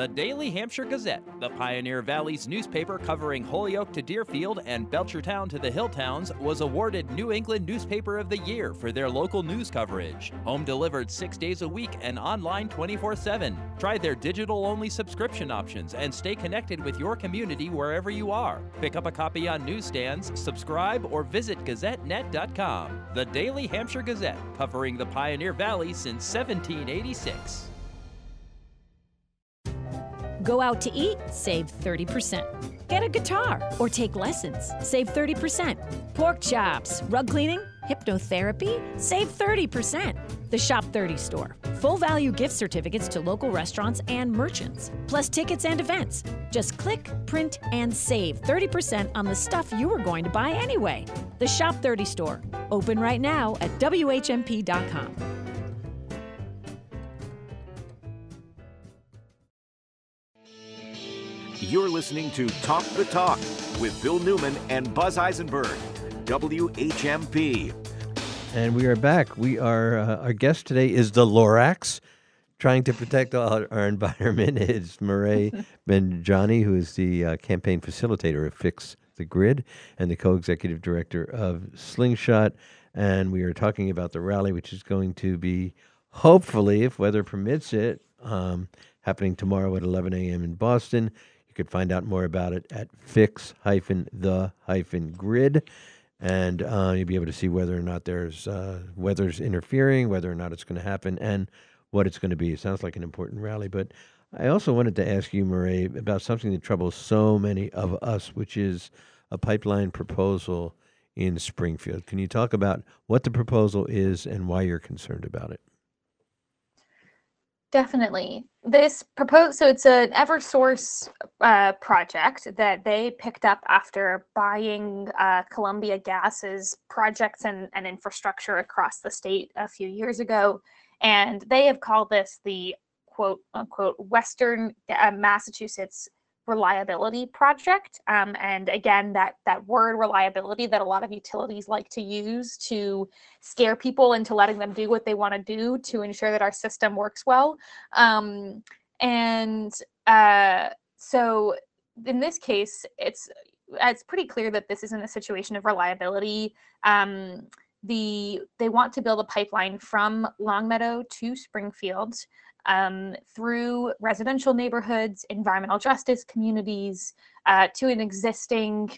The Daily Hampshire Gazette, the Pioneer Valley's newspaper covering Holyoke to Deerfield and Belchertown to the Hilltowns, was awarded New England Newspaper of the Year for their local news coverage. Home delivered six days a week and online 24 7. Try their digital only subscription options and stay connected with your community wherever you are. Pick up a copy on newsstands, subscribe, or visit GazetteNet.com. The Daily Hampshire Gazette, covering the Pioneer Valley since 1786. Go out to eat, save 30%. Get a guitar or take lessons, save 30%. Pork chops, rug cleaning, hypnotherapy, save 30%. The Shop 30 store. Full value gift certificates to local restaurants and merchants, plus tickets and events. Just click, print, and save 30% on the stuff you were going to buy anyway. The Shop 30 store. Open right now at WHMP.com. You're listening to Talk the Talk with Bill Newman and Buzz Eisenberg, WHMP. And we are back. We are uh, our guest today is the Lorax, trying to protect our, our environment. It's Murray Bejjani, who is the uh, campaign facilitator of Fix the Grid and the co-executive director of Slingshot. And we are talking about the rally, which is going to be hopefully, if weather permits it, um, happening tomorrow at 11 a.m. in Boston. You could find out more about it at fix-the-grid, and uh, you'll be able to see whether or not there's uh, weather's interfering, whether or not it's going to happen, and what it's going to be. It sounds like an important rally, but I also wanted to ask you, Murray, about something that troubles so many of us, which is a pipeline proposal in Springfield. Can you talk about what the proposal is and why you're concerned about it? Definitely. This proposed, so it's an Eversource uh, project that they picked up after buying uh, Columbia Gas's projects and, and infrastructure across the state a few years ago. And they have called this the quote unquote Western uh, Massachusetts reliability project. Um, and again, that that word reliability that a lot of utilities like to use to scare people into letting them do what they want to do to ensure that our system works well. Um, and uh, so in this case, it's it's pretty clear that this isn't a situation of reliability. Um, the they want to build a pipeline from Longmeadow to Springfield um, through residential neighborhoods, environmental justice communities, uh, to an existing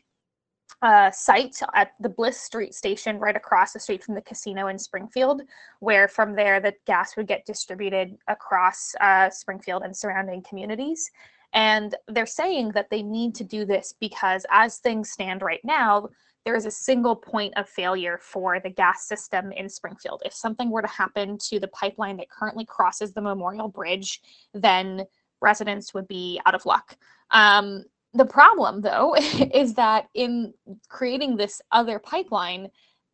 uh, site at the Bliss Street station right across the street from the casino in Springfield, where from there the gas would get distributed across uh, Springfield and surrounding communities. And they're saying that they need to do this because, as things stand right now, there is a single point of failure for the gas system in Springfield. If something were to happen to the pipeline that currently crosses the Memorial Bridge, then residents would be out of luck. Um, the problem, though, is that in creating this other pipeline,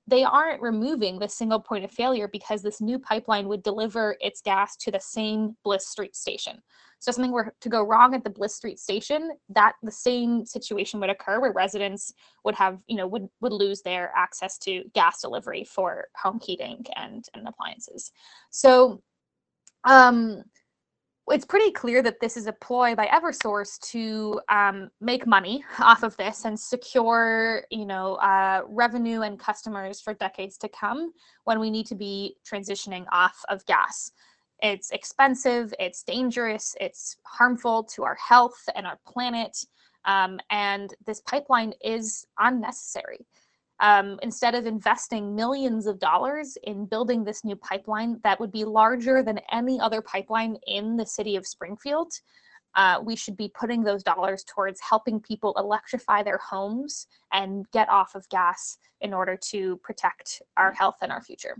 they aren't removing the single point of failure because this new pipeline would deliver its gas to the same Bliss Street station. So something were to go wrong at the Bliss Street station, that the same situation would occur where residents would have, you know, would would lose their access to gas delivery for home heating and and appliances. So um it's pretty clear that this is a ploy by Eversource to um, make money off of this and secure, you know, uh, revenue and customers for decades to come when we need to be transitioning off of gas. It's expensive, it's dangerous, it's harmful to our health and our planet, um, and this pipeline is unnecessary um, instead of investing millions of dollars in building this new pipeline that would be larger than any other pipeline in the city of Springfield, uh, we should be putting those dollars towards helping people electrify their homes and get off of gas in order to protect our health and our future.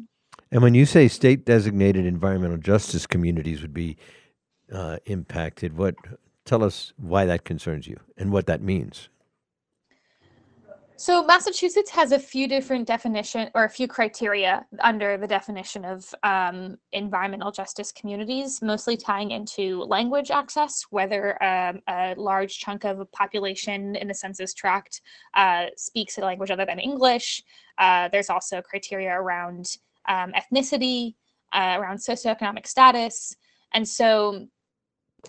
And when you say state designated environmental justice communities would be uh, impacted, what tell us why that concerns you and what that means? So Massachusetts has a few different definition or a few criteria under the definition of um, environmental justice communities, mostly tying into language access, whether um, a large chunk of a population in the census tract uh, speaks a language other than English. Uh, there's also criteria around um, ethnicity, uh, around socioeconomic status, and so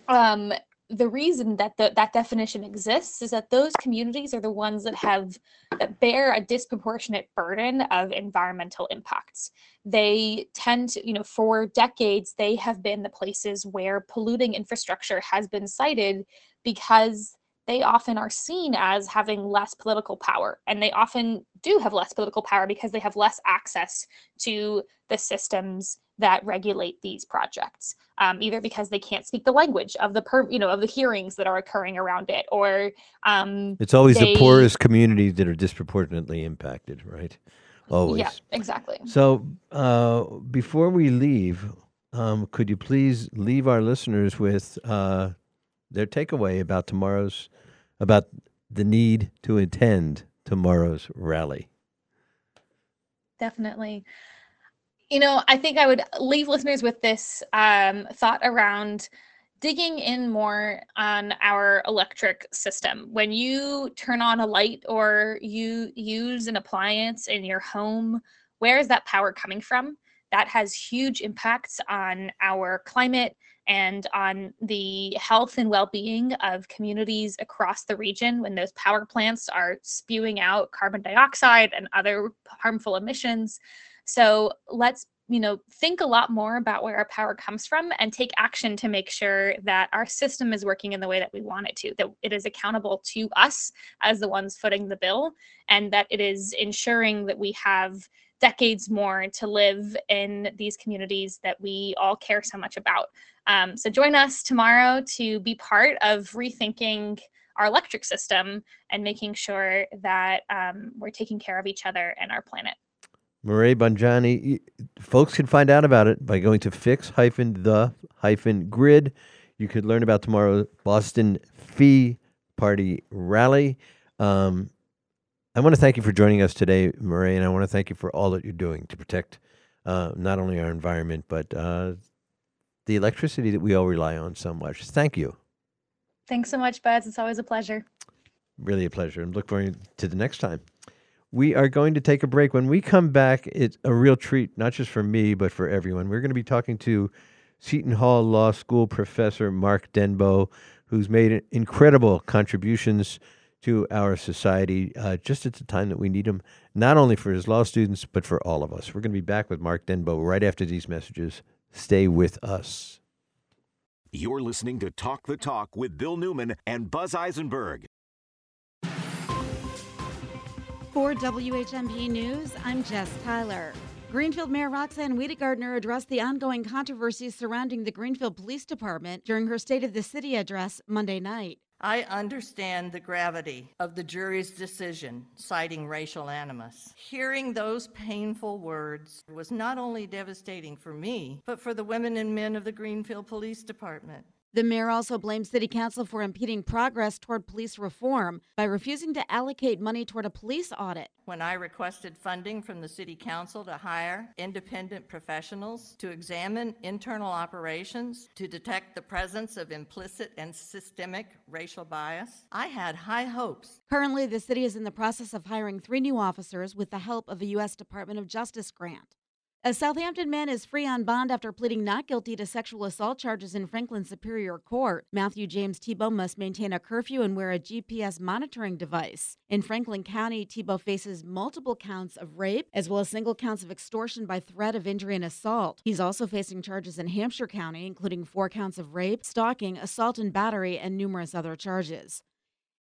um, the reason that the, that definition exists is that those communities are the ones that have that bear a disproportionate burden of environmental impacts. They tend to you know for decades they have been the places where polluting infrastructure has been sited because they often are seen as having less political power and they often do have less political power because they have less access to the systems that regulate these projects um, either because they can't speak the language of the per you know of the hearings that are occurring around it or um, it's always they, the poorest communities that are disproportionately impacted right? Always. Yeah exactly. So uh, before we leave um, could you please leave our listeners with uh, their takeaway about tomorrow's about the need to attend tomorrow's rally definitely you know, I think I would leave listeners with this um, thought around digging in more on our electric system. When you turn on a light or you use an appliance in your home, where is that power coming from? That has huge impacts on our climate and on the health and well being of communities across the region when those power plants are spewing out carbon dioxide and other harmful emissions. So let's you know think a lot more about where our power comes from and take action to make sure that our system is working in the way that we want it to that it is accountable to us as the ones footing the bill and that it is ensuring that we have decades more to live in these communities that we all care so much about um, so join us tomorrow to be part of rethinking our electric system and making sure that um, we're taking care of each other and our planet Marie Bejjani, Folks can find out about it by going to fix-the-grid. You could learn about tomorrow's Boston Fee Party Rally. Um, I want to thank you for joining us today, Murray, and I want to thank you for all that you're doing to protect uh, not only our environment, but uh, the electricity that we all rely on so much. Thank you. Thanks so much, Buzz. It's always a pleasure. Really a pleasure. And look forward to the next time. We are going to take a break. When we come back, it's a real treat, not just for me, but for everyone. We're going to be talking to Seton Hall Law School professor Mark Denbeaux, who's made incredible contributions to our society uh, just at the time that we need him, not only for his law students, but for all of us. We're going to be back with Mark Denbeaux right after these messages. Stay with us. You're listening to Talk the Talk with Bill Newman and Buzz Eisenberg. For WHMP News, I'm Jess Tyler. Greenfield Mayor Roxann Wedegartner addressed the ongoing controversies surrounding the Greenfield Police Department during her State of the City address Monday night. I understand the gravity of the jury's decision citing racial animus. Hearing those painful words was not only devastating for me, but for the women and men of the Greenfield Police Department. The mayor also blamed City Council for impeding progress toward police reform by refusing to allocate money toward a police audit. When I requested funding from the City Council to hire independent professionals to examine internal operations to detect the presence of implicit and systemic racial bias, I had high hopes. Currently, the city is in the process of hiring three new officers with the help of a U.S. Department of Justice grant. A Southampton man is free on bond after pleading not guilty to sexual assault charges in Franklin Superior Court. Matthew James Tebow must maintain a curfew and wear a GPS monitoring device. In Franklin County, Tebow faces multiple counts of rape as well as single counts of extortion by threat of injury and assault. He's also facing charges in Hampshire County, including four counts of rape, stalking, assault and battery, and numerous other charges.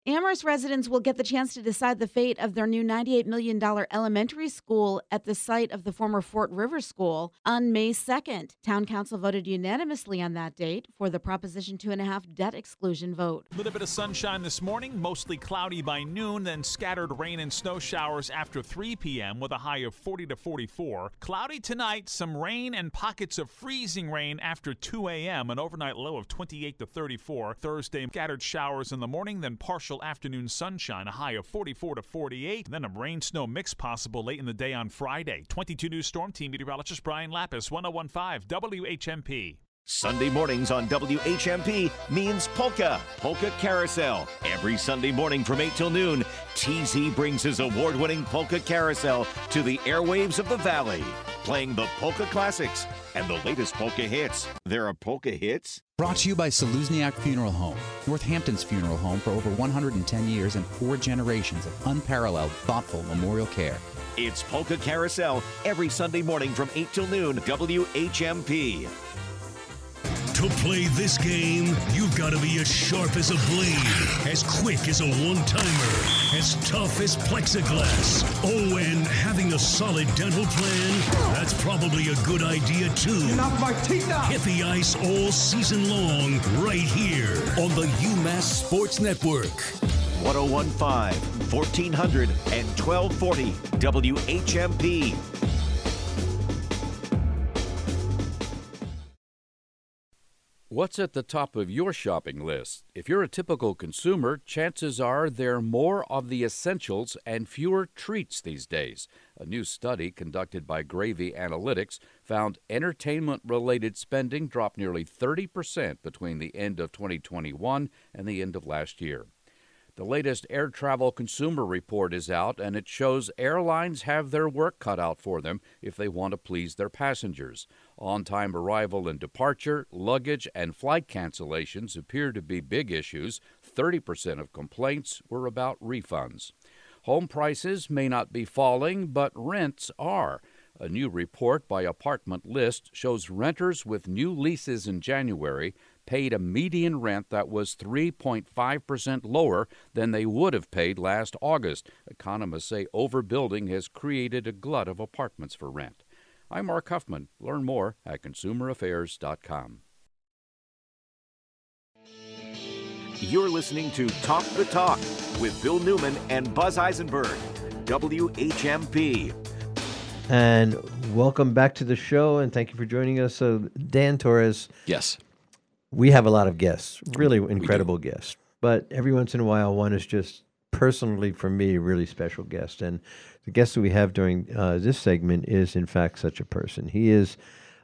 Amherst residents will get the chance to decide the fate of their new $98 million elementary school at the site of the former Fort River School on May 2nd. Town Council voted unanimously on that date for the Proposition 2.5 debt exclusion vote. A little bit of sunshine this morning, mostly cloudy by noon, then scattered rain and snow showers after 3 p.m. with a high of 40 to 44. Cloudy tonight, some rain and pockets of freezing rain after 2 a.m., an overnight low of 28 to 34. Thursday, scattered showers in the morning, then partial afternoon sunshine, a high of 44 to 48. Then a rain snow mix possible late in the day on Friday. 22 News Storm Team meteorologist Brian Lapis, 1015 WHMP. Sunday mornings on WHMP means Polka, Polka Carousel. Every Sunday morning from 8 till noon, TZ brings his award winning Polka Carousel to the airwaves of the Valley, playing the polka classics and the latest polka hits. There are polka hits? Brought to you by Czelusniak Funeral Home, Northampton's funeral home for over 110 years and four generations of unparalleled, thoughtful memorial care. It's Polka Carousel every Sunday morning from 8 till noon, WHMP. To play this game, you've got to be as sharp as a blade, as quick as a one timer, as tough as plexiglass. Oh, and having a solid dental plan, that's probably a good idea too. Knock my teeth out! Hit the ice all season long, right here on the UMass Sports Network. 1015, 1400, and 1240, WHMP. What's at the top of your shopping list? If you're a typical consumer, chances are there are more of the essentials and fewer treats these days. A new study conducted by Gravy Analytics found entertainment related spending dropped nearly 30% between the end of 2021 and the end of last year. The latest air travel consumer report is out, and it shows airlines have their work cut out for them if they want to please their passengers. On time arrival and departure, luggage, and flight cancellations appear to be big issues. 30% of complaints were about refunds. Home prices may not be falling, but rents are. A new report by Apartment List shows renters with new leases in January paid a median rent that was 3.5% lower than they would have paid last August. Economists say overbuilding has created a glut of apartments for rent. I'm Mark Huffman. Learn more at consumeraffairs.com. You're listening to Talk the Talk with Bill Newman and Buzz Eisenberg, WHMP. And welcome back to the show, and thank you for joining us. So, Dan Torres. Yes. We have a lot of guests, really incredible guests. But every once in a while, one is just personally, for me, a really special guest. And the guest that we have during uh, this segment is, in fact, such a person. He is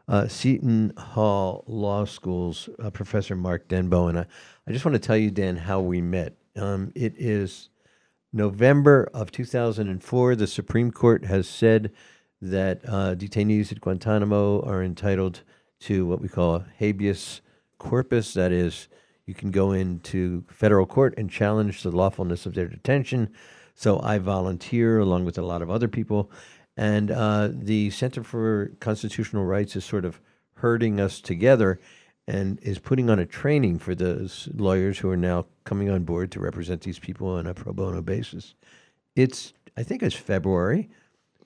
uh, Seton Hall Law School's uh, Professor Mark Denbeaux. And I, I just want to tell you, Dan, how we met. Um, it is November of 2004. The Supreme Court has said that uh, detainees at Guantanamo are entitled to what we call habeas corpus. That is, you can go into federal court and challenge the lawfulness of their detention. So I volunteer along with a lot of other people. And uh, the Center for Constitutional Rights is sort of herding us together and is putting on a training for those lawyers who are now coming on board to represent these people on a pro bono basis. It's, I think it's February.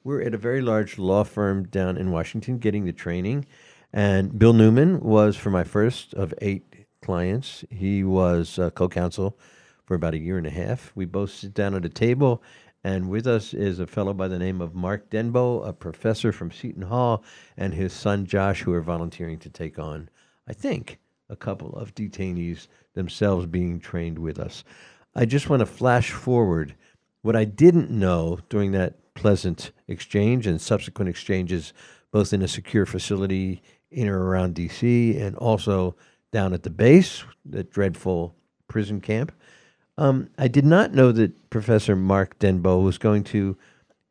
We're at a very large law firm down in Washington getting the training. And Bill Newman was for my first of eight clients. He was uh, co counsel for about a year and a half. We both sit down at a table, and with us is a fellow by the name of Mark Denbeaux, a professor from Seton Hall, and his son Josh, who are volunteering to take on, I think, a couple of detainees themselves being trained with us. I just want to flash forward what I didn't know during that pleasant exchange and subsequent exchanges, both in a secure facility in or around DC and also down at the base, that dreadful prison camp. Um, I did not know that Professor Mark Denbeaux was going to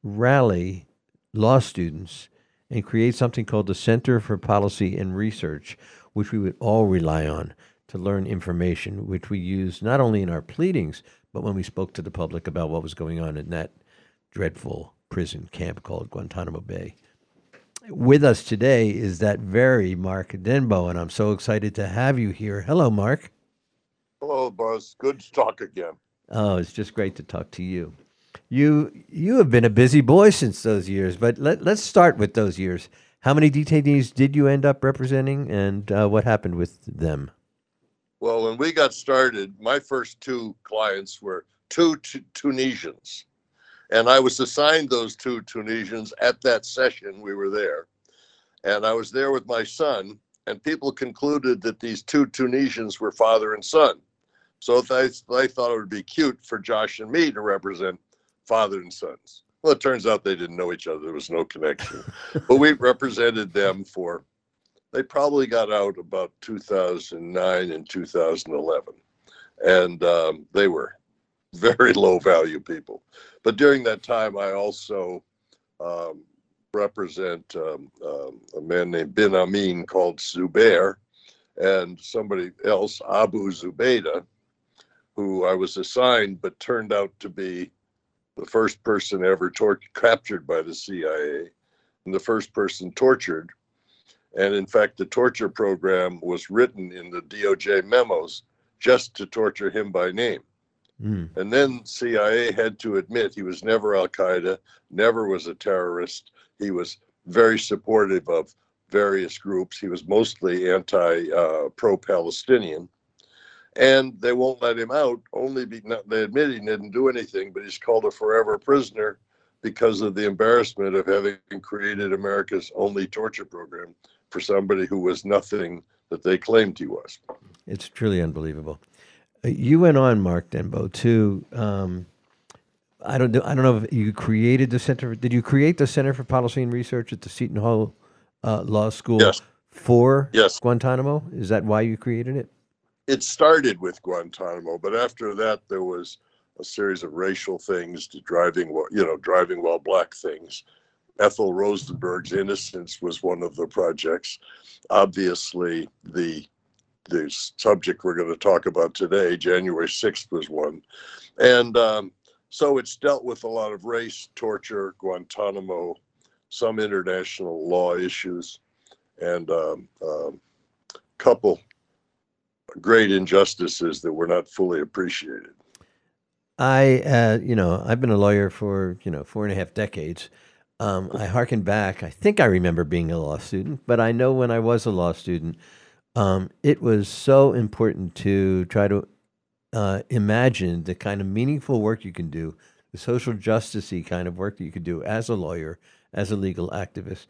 rally law students and create something called the Center for Policy and Research, which we would all rely on to learn information, which we use not only in our pleadings, but when we spoke to the public about what was going on in that dreadful prison camp called Guantanamo Bay. With us today is that very Mark Denbeaux, and I'm so excited to have you here. Hello, Mark. Hello, Buzz. Good to talk again. Oh, it's just great to talk to you. You you have been a busy boy since those years, but let, let's start with those years. How many detainees did you end up representing, and uh, what happened with them? Well, when we got started, my first two clients were two t- Tunisians. And I was assigned those two Tunisians at that session. We were there. And I was there with my son, and people concluded that these two Tunisians were father and son. So they, they thought it would be cute for Josh and me to represent father and sons. Well, it turns out they didn't know each other. There was no connection. but we represented them for they probably got out about 2009 and 2011 and um, they were very low value people but during that time i also um, represent um, um a man named bin amin called zubair and somebody else abu zubaydah who i was assigned but turned out to be the first person ever tor- captured by the cia and the first person tortured and in fact, the torture program was written in the DOJ memos just to torture him by name. Mm. And then CIA had to admit he was never Al Qaeda, never was a terrorist. He was very supportive of various groups. He was mostly anti uh, pro Palestinian. And they won't let him out, only be, they admit he didn't do anything, but he's called a forever prisoner because of the embarrassment of having created America's only torture program for somebody who was nothing that they claimed he was. It's truly unbelievable. You went on, Mark Denbeaux, to um, I don't know. I don't know if you created the center. Did you create the Center for Policy and Research at the Seton Hall uh, Law School yes. for yes. Guantanamo? Is that why you created it? It started with Guantanamo, but after that, there was a series of racial things to driving, you know, driving while black things Ethel Rosenberg's Innocence was one of the projects. Obviously, the the subject we're going to talk about today, January 6th, was one. And um, so it's dealt with a lot of race, torture, Guantanamo, some international law issues, and a um, um, couple great injustices that were not fully appreciated. I, uh, you know, I've been a lawyer for, you know, four and a half decades. Um, I harken back. I think I remember being a law student, but I know when I was a law student, um, it was so important to try to uh, imagine the kind of meaningful work you can do, the social justicey kind of work that you could do as a lawyer, as a legal activist.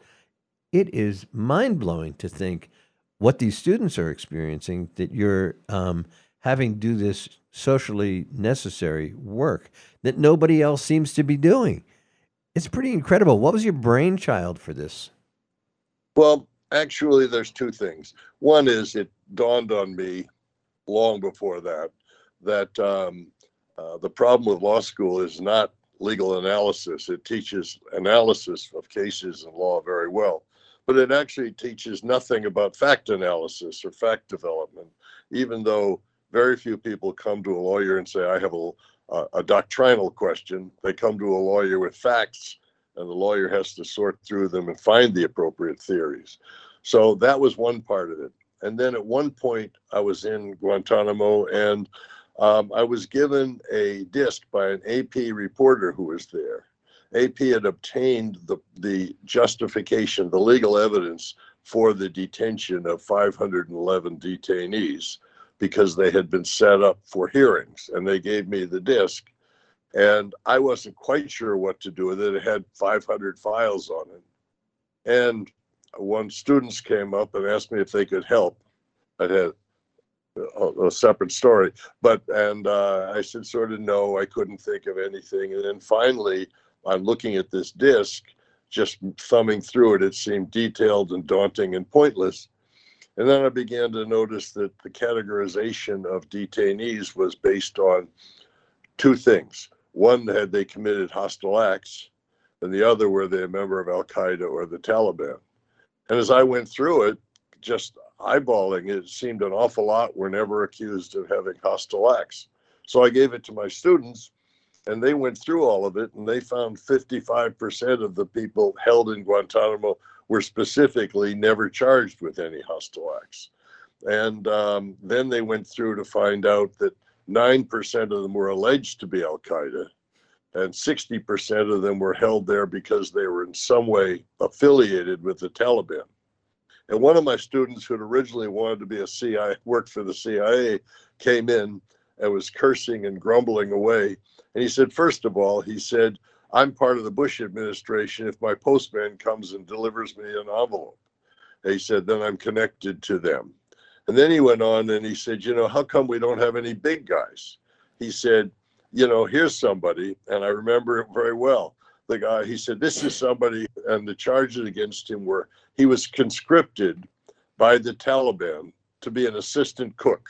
It is mind blowing to think what these students are experiencing that you're um, having do this socially necessary work that nobody else seems to be doing. It's pretty incredible. What was your brainchild for this? Well, actually, there's two things. One is it dawned on me long before that that um, uh, the problem with law school is not legal analysis. It teaches analysis of cases and law very well, but it actually teaches nothing about fact analysis or fact development, even though very few people come to a lawyer and say, I have a, a, a doctrinal question. They come to a lawyer with facts, and the lawyer has to sort through them and find the appropriate theories. So that was one part of it. And then at one point, I was in Guantanamo and um, I was given a disc by an AP reporter who was there. AP had obtained the, the justification, the legal evidence for the detention of 511 detainees because they had been set up for hearings. And they gave me the disc. And I wasn't quite sure what to do with it. It had 500 files on it. And when students came up and asked me if they could help, I had a, a separate story. But and uh, I said sort of no, I couldn't think of anything. And then finally, I'm looking at this disc, just thumbing through it. It seemed detailed and daunting and pointless. And then I began to notice that the categorization of detainees was based on two things. One, had they committed hostile acts, and the other, were they a member of Al Qaeda or the Taliban? And as I went through it, just eyeballing it, seemed an awful lot were never accused of having hostile acts. So I gave it to my students, and they went through all of it, and they found 55% of the people held in Guantanamo were specifically never charged with any hostile acts. And um, then they went through to find out that 9% of them were alleged to be Al Qaeda, and 60% of them were held there because they were in some way affiliated with the Taliban. And one of my students who originally wanted to be a CIA, worked for the CIA, came in and was cursing and grumbling away. And he said, first of all, he said, I'm part of the Bush administration. If my postman comes and delivers me an envelope, he said, then I'm connected to them. And then he went on and he said, you know, how come we don't have any big guys? He said, you know, here's somebody, and I remember it very well. The guy, he said, this is somebody, and the charges against him were he was conscripted by the Taliban to be an assistant cook.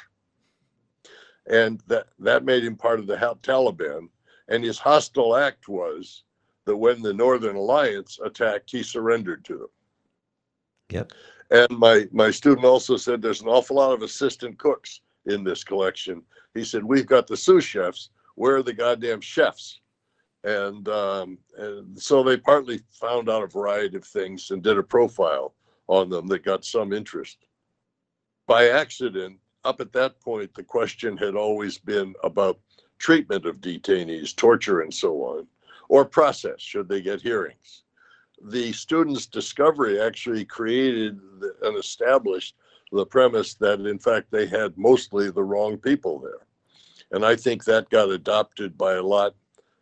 And that, that made him part of the Taliban. And his hostile act was that when the Northern Alliance attacked, he surrendered to them. Yep. And my, my student also said there's an awful lot of assistant cooks in this collection. He said, We've got the sous chefs. Where are the goddamn chefs? And, um, and so they partly found out a variety of things and did a profile on them that got some interest. By accident, up at that point, the question had always been about treatment of detainees, torture, and so on, or process, should they get hearings. The students' discovery actually created and established the premise that, in fact, they had mostly the wrong people there. And I think that got adopted by a lot.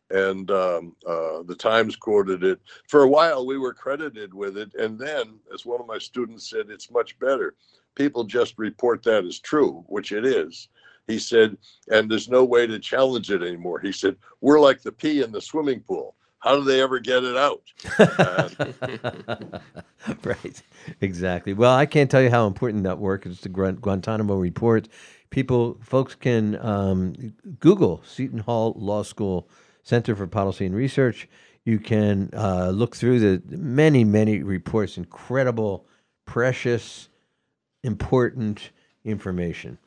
And um, uh, the Times quoted it. For a while, we were credited with it. And then, as one of my students said, it's much better. People just report that as true, which it is. He said, and there's no way to challenge it anymore. He said, we're like the pee in the swimming pool. How do they ever get it out? right, exactly. Well, I can't tell you how important that work is. The Guantanamo report. People, folks can um, Google Seton Hall Law School Center for Policy and Research. You can uh, look through the many, many reports. Incredible, precious, important information.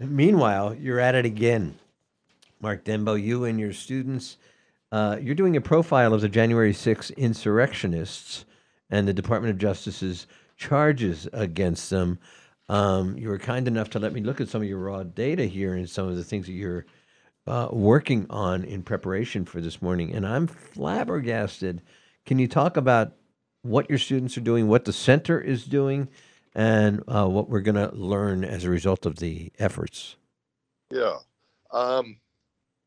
Meanwhile, you're at it again, Mark Denbeaux. You and your students, uh, you're doing a profile of the January 6 insurrectionists and the Department of Justice's charges against them. Um, you were kind enough to let me look at some of your raw data here and some of the things that you're uh, working on in preparation for this morning, and I'm flabbergasted. Can you talk about what your students are doing, what the center is doing, and uh, what we're going to learn as a result of the efforts? Yeah. Um,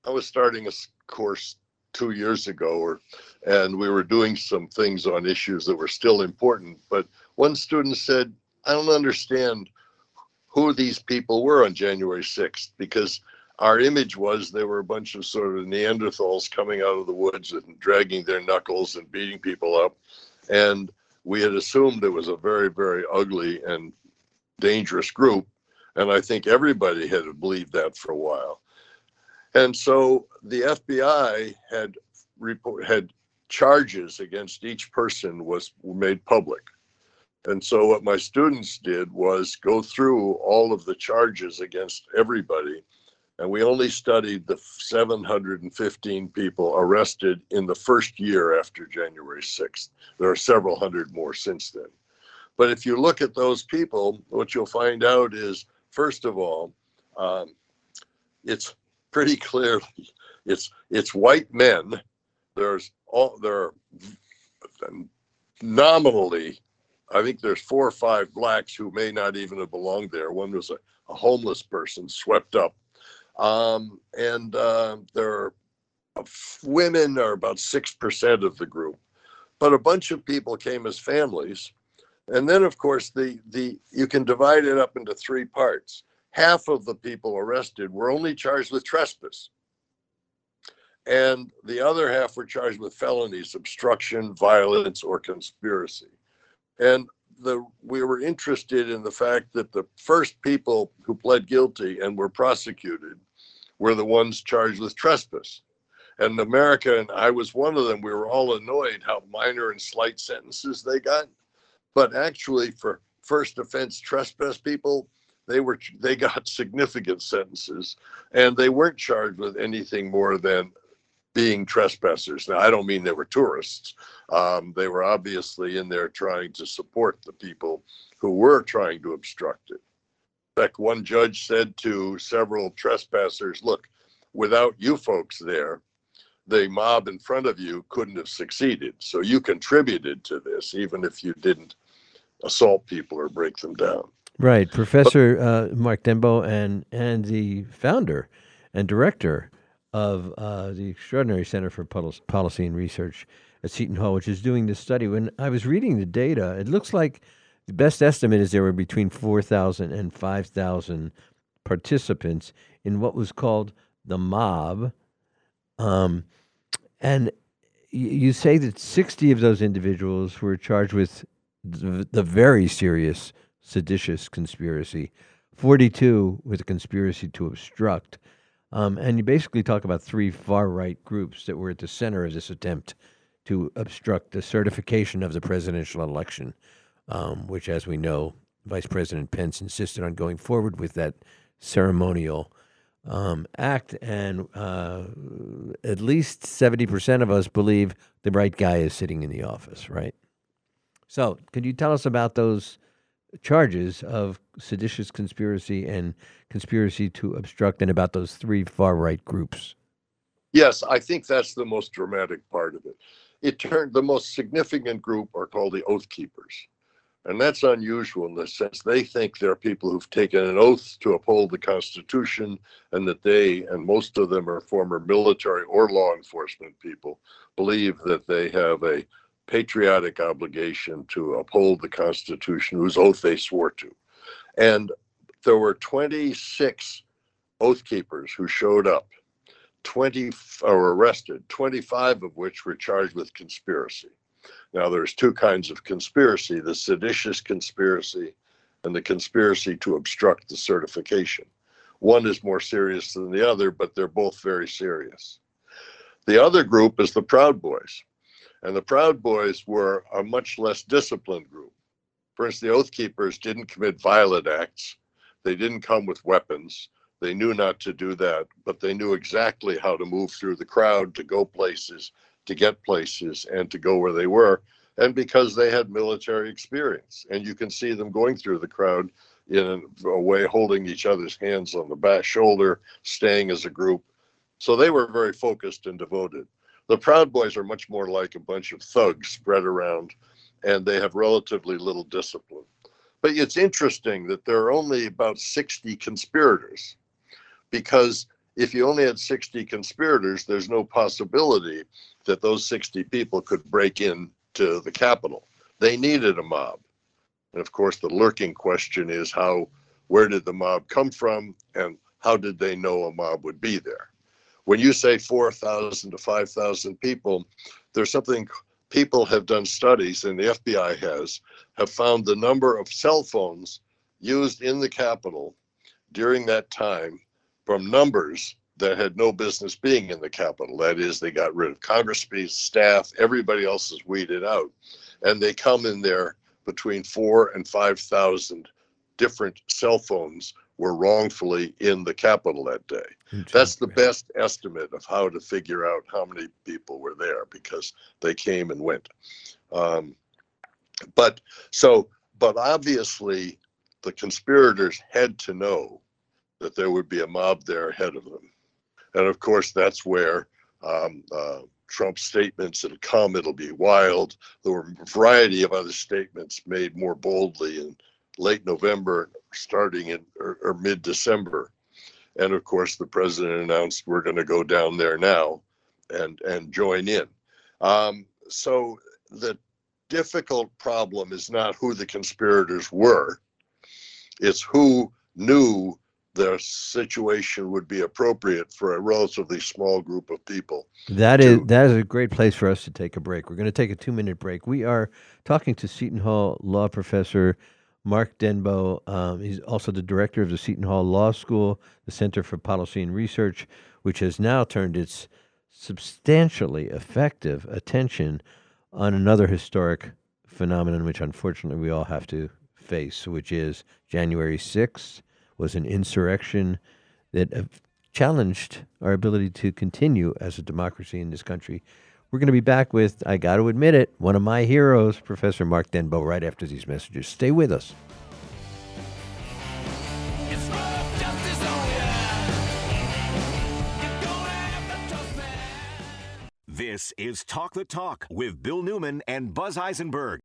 I was starting a course two years ago, or, and we were doing some things on issues that were still important. But one student said, I don't understand who these people were on January 6th because our image was they were a bunch of sort of Neanderthals coming out of the woods and dragging their knuckles and beating people up. And we had assumed it was a very, very ugly and dangerous group. And I think everybody had believed that for a while. And so the FBI had report had charges against each person was made public. And so what my students did was go through all of the charges against everybody. And we only studied the 715 people arrested in the first year after January 6th. There are several hundred more since then. But if you look at those people, what you'll find out is, first of all, um, it's pretty clearly it's it's white men. There's all there are nominally I think there's four or five blacks who may not even have belonged there. One was a, a homeless person swept up. Um, and uh, there are uh, women are about 6% of the group, but a bunch of people came as families. And then, of course, the, the you can divide it up into three parts. Half of the people arrested were only charged with trespass. And the other half were charged with felonies, obstruction, violence, or conspiracy. And the, we were interested in the fact that the first people who pled guilty and were prosecuted were the ones charged with trespass. And America, and I was one of them, we were all annoyed how minor and slight sentences they got. But actually, for first offense trespass people, they were they got significant sentences, and they weren't charged with anything more than being trespassers. Now, I don't mean they were tourists. Um, they were obviously in there trying to support the people who were trying to obstruct it. In fact, one judge said to several trespassers, Look, without you folks there, the mob in front of you couldn't have succeeded. So you contributed to this, even if you didn't assault people or break them down. Right. Professor uh, Mark Denbeaux and, and the founder and director of uh, the Extraordinary Center for Policy and Research at Seton Hall, which is doing this study. When I was reading the data, it looks like the best estimate is there were between 4,000 and 5,000 participants in what was called the mob. Um, and you say that 60 of those individuals were charged with the very serious seditious conspiracy, 42 with a conspiracy to obstruct, um, and you basically talk about three far right groups that were at the center of this attempt to obstruct the certification of the presidential election, um, which, as we know, Vice President Pence insisted on going forward with that ceremonial um, act. And uh, at least 70% of us believe the right guy is sitting in the office, right? So, could you tell us about those charges of seditious conspiracy and conspiracy to obstruct and about those three far right groups. Yes, I think that's the most dramatic part of it. It turned the most significant group are called the Oath Keepers. And that's unusual in the sense they think they're people who've taken an oath to uphold the Constitution and that they, and most of them are former military or law enforcement people, believe that they have a patriotic obligation to uphold the Constitution, whose oath they swore to. And there were 26 oath keepers who showed up. 20 were arrested, 25 of which were charged with conspiracy. Now, there's two kinds of conspiracy the seditious conspiracy and the conspiracy to obstruct the certification. One is more serious than the other, but they're both very serious. The other group is the Proud Boys. And the Proud Boys were a much less disciplined group. First, the Oath Keepers didn't commit violent acts. They didn't come with weapons. They knew not to do that, but they knew exactly how to move through the crowd, to go places, to get places, and to go where they were. And because they had military experience, and you can see them going through the crowd in a way, holding each other's hands on the back shoulder, staying as a group. So they were very focused and devoted. The Proud Boys are much more like a bunch of thugs spread around, and they have relatively little discipline. But it's interesting that there are only about 60 conspirators, because if you only had 60 conspirators, there's no possibility that those 60 people could break into the Capitol. They needed a mob. And of course, the lurking question is how, where did the mob come from, and how did they know a mob would be there? When you say 4,000 to 5,000 people, there's something people have done studies, and the FBI has, have found the number of cell phones used in the Capitol during that time from numbers that had no business being in the Capitol. That is, they got rid of Congress staff, everybody else is weeded out. And they come in there between four and 5,000 different cell phones were wrongfully in the Capitol that day. That's the best estimate of how to figure out how many people were there because they came and went. Um, but so, but obviously, the conspirators had to know that there would be a mob there ahead of them. And of course, that's where um, uh, Trump's statements that'll come, it'll be wild. There were a variety of other statements made more boldly in late November, starting in or, or mid December. And of course, the president announced we're going to go down there now and and join in. Um, so the difficult problem is not who the conspirators were; it's who knew the situation would be appropriate for a relatively small group of people. That is that is a great place for us to take a break. We're going to take a two minute break. We are talking to Seton Hall law professor Mark Denbeaux. Um, he's also the director of the Seton Hall Law School, the Center for Policy and Research, which has now turned its substantially effective attention on another historic phenomenon, which unfortunately we all have to face, which is January 6th was an insurrection that uh, challenged our ability to continue as a democracy in this country. We're going to be back with, I got to admit it, one of my heroes, Professor Mark Denbeaux, right after these messages. Stay with us. This is Talk the Talk with Bill Newman and Buzz Eisenberg.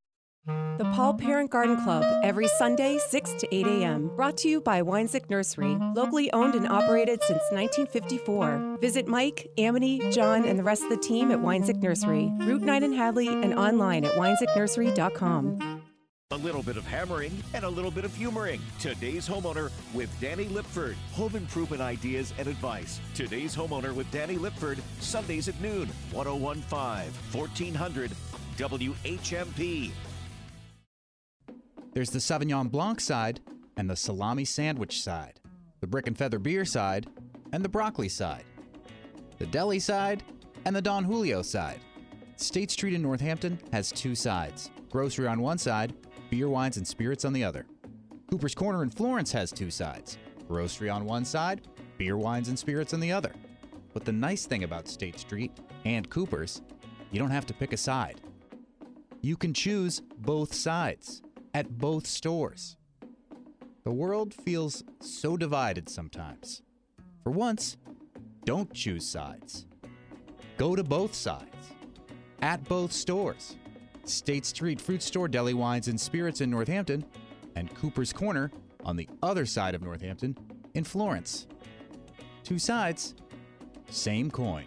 The Paul Parent Garden Club, every Sunday, 6 to 8 a.m. Brought to you by Winesik Nursery, locally owned and operated since 1954. Visit Mike, Amity, John, and the rest of the team at Winesik Nursery, Route 9 in Hadley, and online at winesiknursery.com. A little bit of hammering and a little bit of humoring. Today's homeowner with Danny Lipford. Home improvement ideas and advice. Today's homeowner with Danny Lipford. Sundays at noon. 1015 1400 WHMP. There's the Sauvignon Blanc side and the salami sandwich side, the brick and feather beer side and the broccoli side, the deli side and the Don Julio side. State Street in Northampton has two sides grocery on one side, beer, wines, and spirits on the other. Cooper's Corner in Florence has two sides grocery on one side, beer, wines, and spirits on the other. But the nice thing about State Street and Cooper's, you don't have to pick a side. You can choose both sides at both stores. The world feels so divided sometimes. For once, don't choose sides. Go to both sides at both stores. State Street Fruit Store, Deli Wines and Spirits in Northampton, and Cooper's Corner on the other side of Northampton in Florence. Two sides, same coin.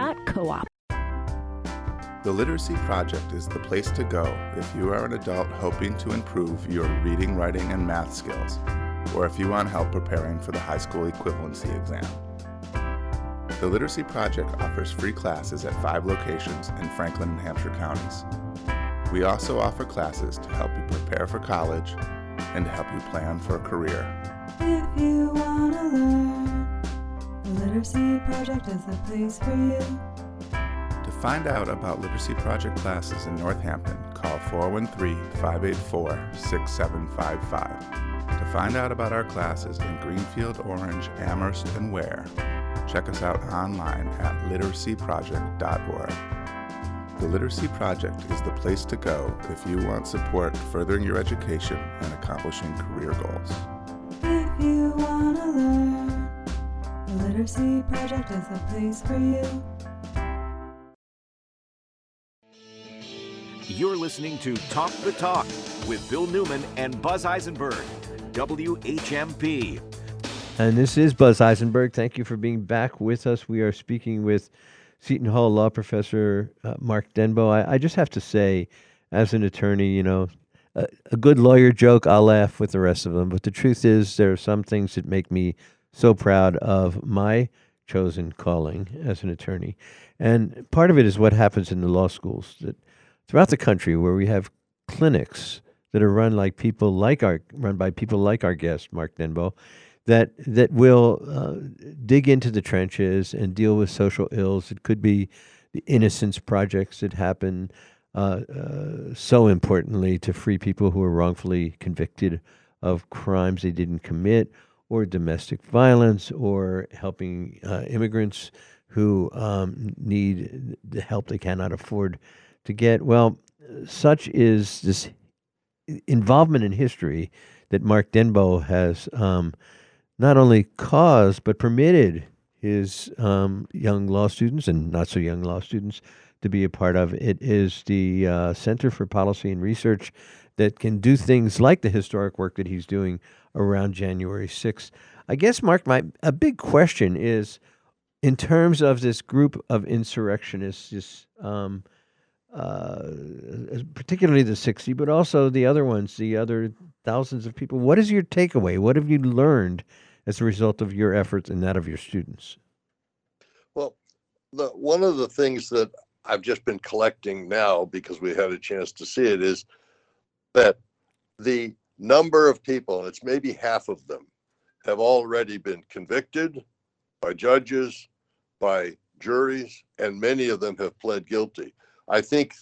Co-op. The Literacy Project is the place to go if you are an adult hoping to improve your reading, writing, and math skills, or if you want help preparing for the high school equivalency exam. The Literacy Project offers free classes at five locations in Franklin and Hampshire counties. We also offer classes to help you prepare for college and to help you plan for a career. If you want to learn, the Literacy Project is the place for you. To find out about Literacy Project classes in Northampton, call 413 584 6755. To find out about our classes in Greenfield, Orange, Amherst, and Ware, check us out online at literacyproject.org. The Literacy Project is the place to go if you want support furthering your education and accomplishing career goals. If you want to learn, Literacy Project is the place for you. You're listening to Talk the Talk with Bill Newman and Buzz Eisenberg, WHMP. And this is Buzz Eisenberg. Thank you for being back with us. We are speaking with Seton Hall law professor uh, Mark Denbeaux. I, I, just have to say, as an attorney, you know, a, a, good lawyer joke, I'll laugh with the rest of them. But the truth is, there are some things that make me so proud of my chosen calling as an attorney. And part of it is what happens in the law schools that throughout the country where we have clinics that are run like people like our run by people like our guest Mark Denbeaux that that will uh, dig into the trenches and deal with social ills. It could be the innocence projects that happen uh, uh, so importantly to free people who are wrongfully convicted of crimes they didn't commit, or domestic violence, or helping uh, immigrants who um, need the help they cannot afford to get. Well, such is this involvement in history that Mark Denbeaux has um, not only caused but permitted his um, young law students and not so young law students to be a part of. It is the uh, Center for Policy and Research that can do things like the historic work that he's doing around January 6th. I guess, Mark, my a big question is in terms of this group of insurrectionists, this, um, uh, particularly the 60, but also the other ones, the other thousands of people. What is your takeaway? What have you learned as a result of your efforts and that of your students? Well, the, one of the things that I've just been collecting now because we had a chance to see it is that the number of people, and it's maybe half of them, have already been convicted by judges, by juries, and many of them have pled guilty. I think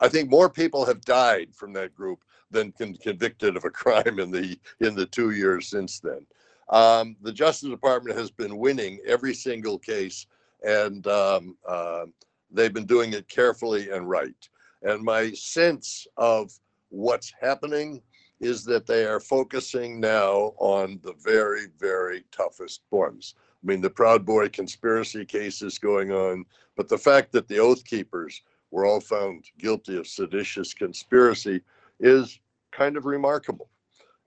I think more people have died from that group than con- convicted of a crime in the in the two years since then. Um, the Justice Department has been winning every single case, and um, uh, they've been doing it carefully and right. And my sense of what's happening is that they are focusing now on the very, very toughest ones. I mean, the Proud Boy conspiracy case is going on, but the fact that the Oath Keepers were all found guilty of seditious conspiracy is kind of remarkable.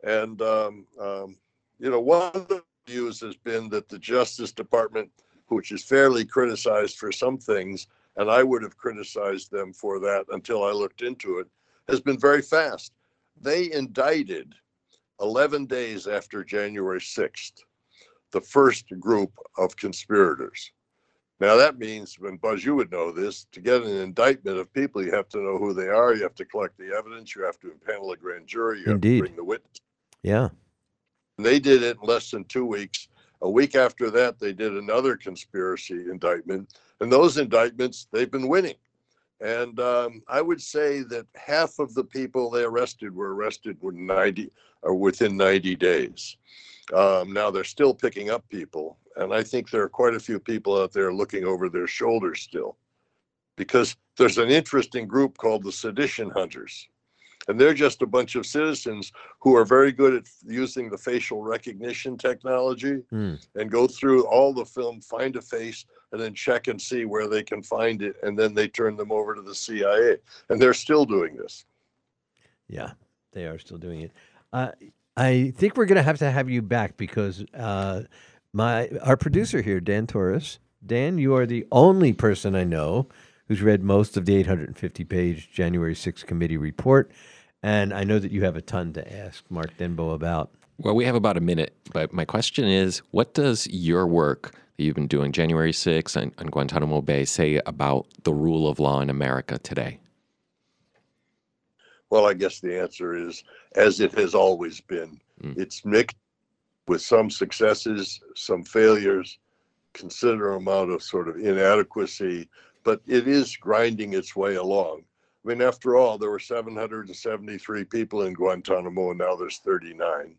And, um, um, you know, one of the views has been that the Justice Department, which is fairly criticized for some things, and I would have criticized them for that until I looked into it, has been very fast. They indicted 11 days after January 6th the first group of conspirators. Now that means, when Buzz, you would know this, to get an indictment of people, you have to know who they are, you have to collect the evidence, you have to impanel a grand jury, you Indeed. have to bring the witness. Yeah. And they did it in less than two weeks. A week after that, they did another conspiracy indictment. And those indictments, they've been winning. And um, I would say that half of the people they arrested were arrested within 90 or within 90 days. Um, now they're still picking up people, and I think there are quite a few people out there looking over their shoulders still, because there's an interesting group called the Sedition Hunters, and they're just a bunch of citizens who are very good at using the facial recognition technology Hmm. and go through all the film, find a face, and then check and see where they can find it, and then they turn them over to the CIA, and they're still doing this. Yeah, they are still doing it. Uh, I think we're going to have to have you back because uh, my our producer here, Dan Torres. Dan, you are the only person I know who's read most of the 850 page January 6th committee report. And I know that you have a ton to ask Mark Denbeaux about. Well, we have about a minute, but my question is what does your work that you've been doing, January 6th and, and Guantanamo Bay, say about the rule of law in America today? Well, I guess the answer is as it has always been. Hmm. It's mixed with some successes, some failures, considerable amount of sort of inadequacy, but it is grinding its way along. I mean, after all, there were 773 people in Guantanamo, and now there's 39.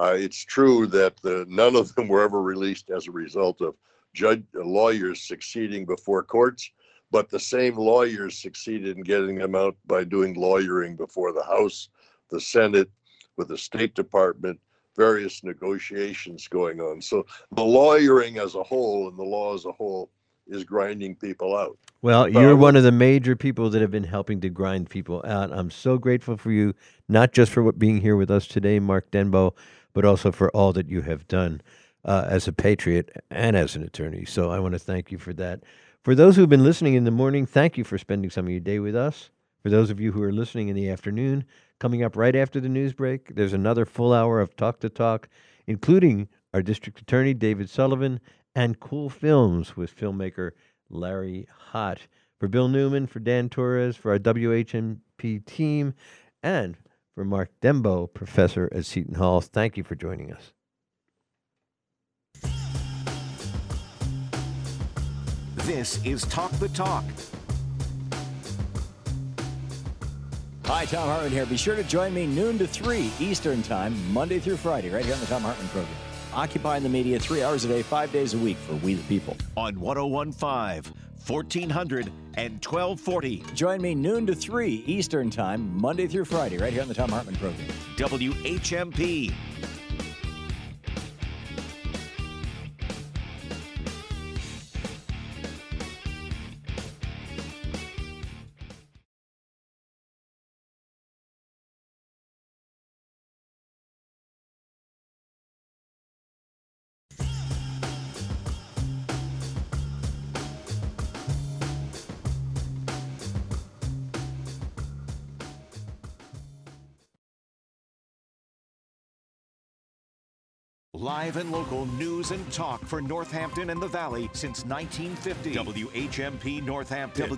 Uh, it's true that the, none of them were ever released as a result of judge lawyers succeeding before courts, but the same lawyers succeeded in getting them out by doing lawyering before the House, the Senate, with the State Department, various negotiations going on. So the lawyering as a whole and the law as a whole is grinding people out. Well, you're one of the major people that have been helping to grind people out. I'm so grateful for you, not just for what being here with us today, Mark Denbeaux, but also for all that you have done uh, as a patriot and as an attorney. So I want to thank you for that. For those who've been listening in the morning, thank you for spending some of your day with us. For those of you who are listening in the afternoon, coming up right after the news break, there's another full hour of Talk to Talk, including our district attorney, David Sullivan, and cool films with filmmaker Larry Hott. For Bill Newman, for Dan Torres, for our WHMP team, and for Mark Denbeaux, professor at Seton Hall, thank you for joining us. This is Talk the Talk. Hi, Thom Hartmann here. Be sure to join me noon to 3 Eastern Time, Monday through Friday, right here on the Thom Hartmann program. Occupying the media three hours a day, five days a week for We the People. On 1015, 1400, and 1240. Join me noon to 3 Eastern Time, Monday through Friday, right here on the Thom Hartmann program. WHMP. Live and local news and talk for Northampton and the Valley since 1950. WHMP Northampton.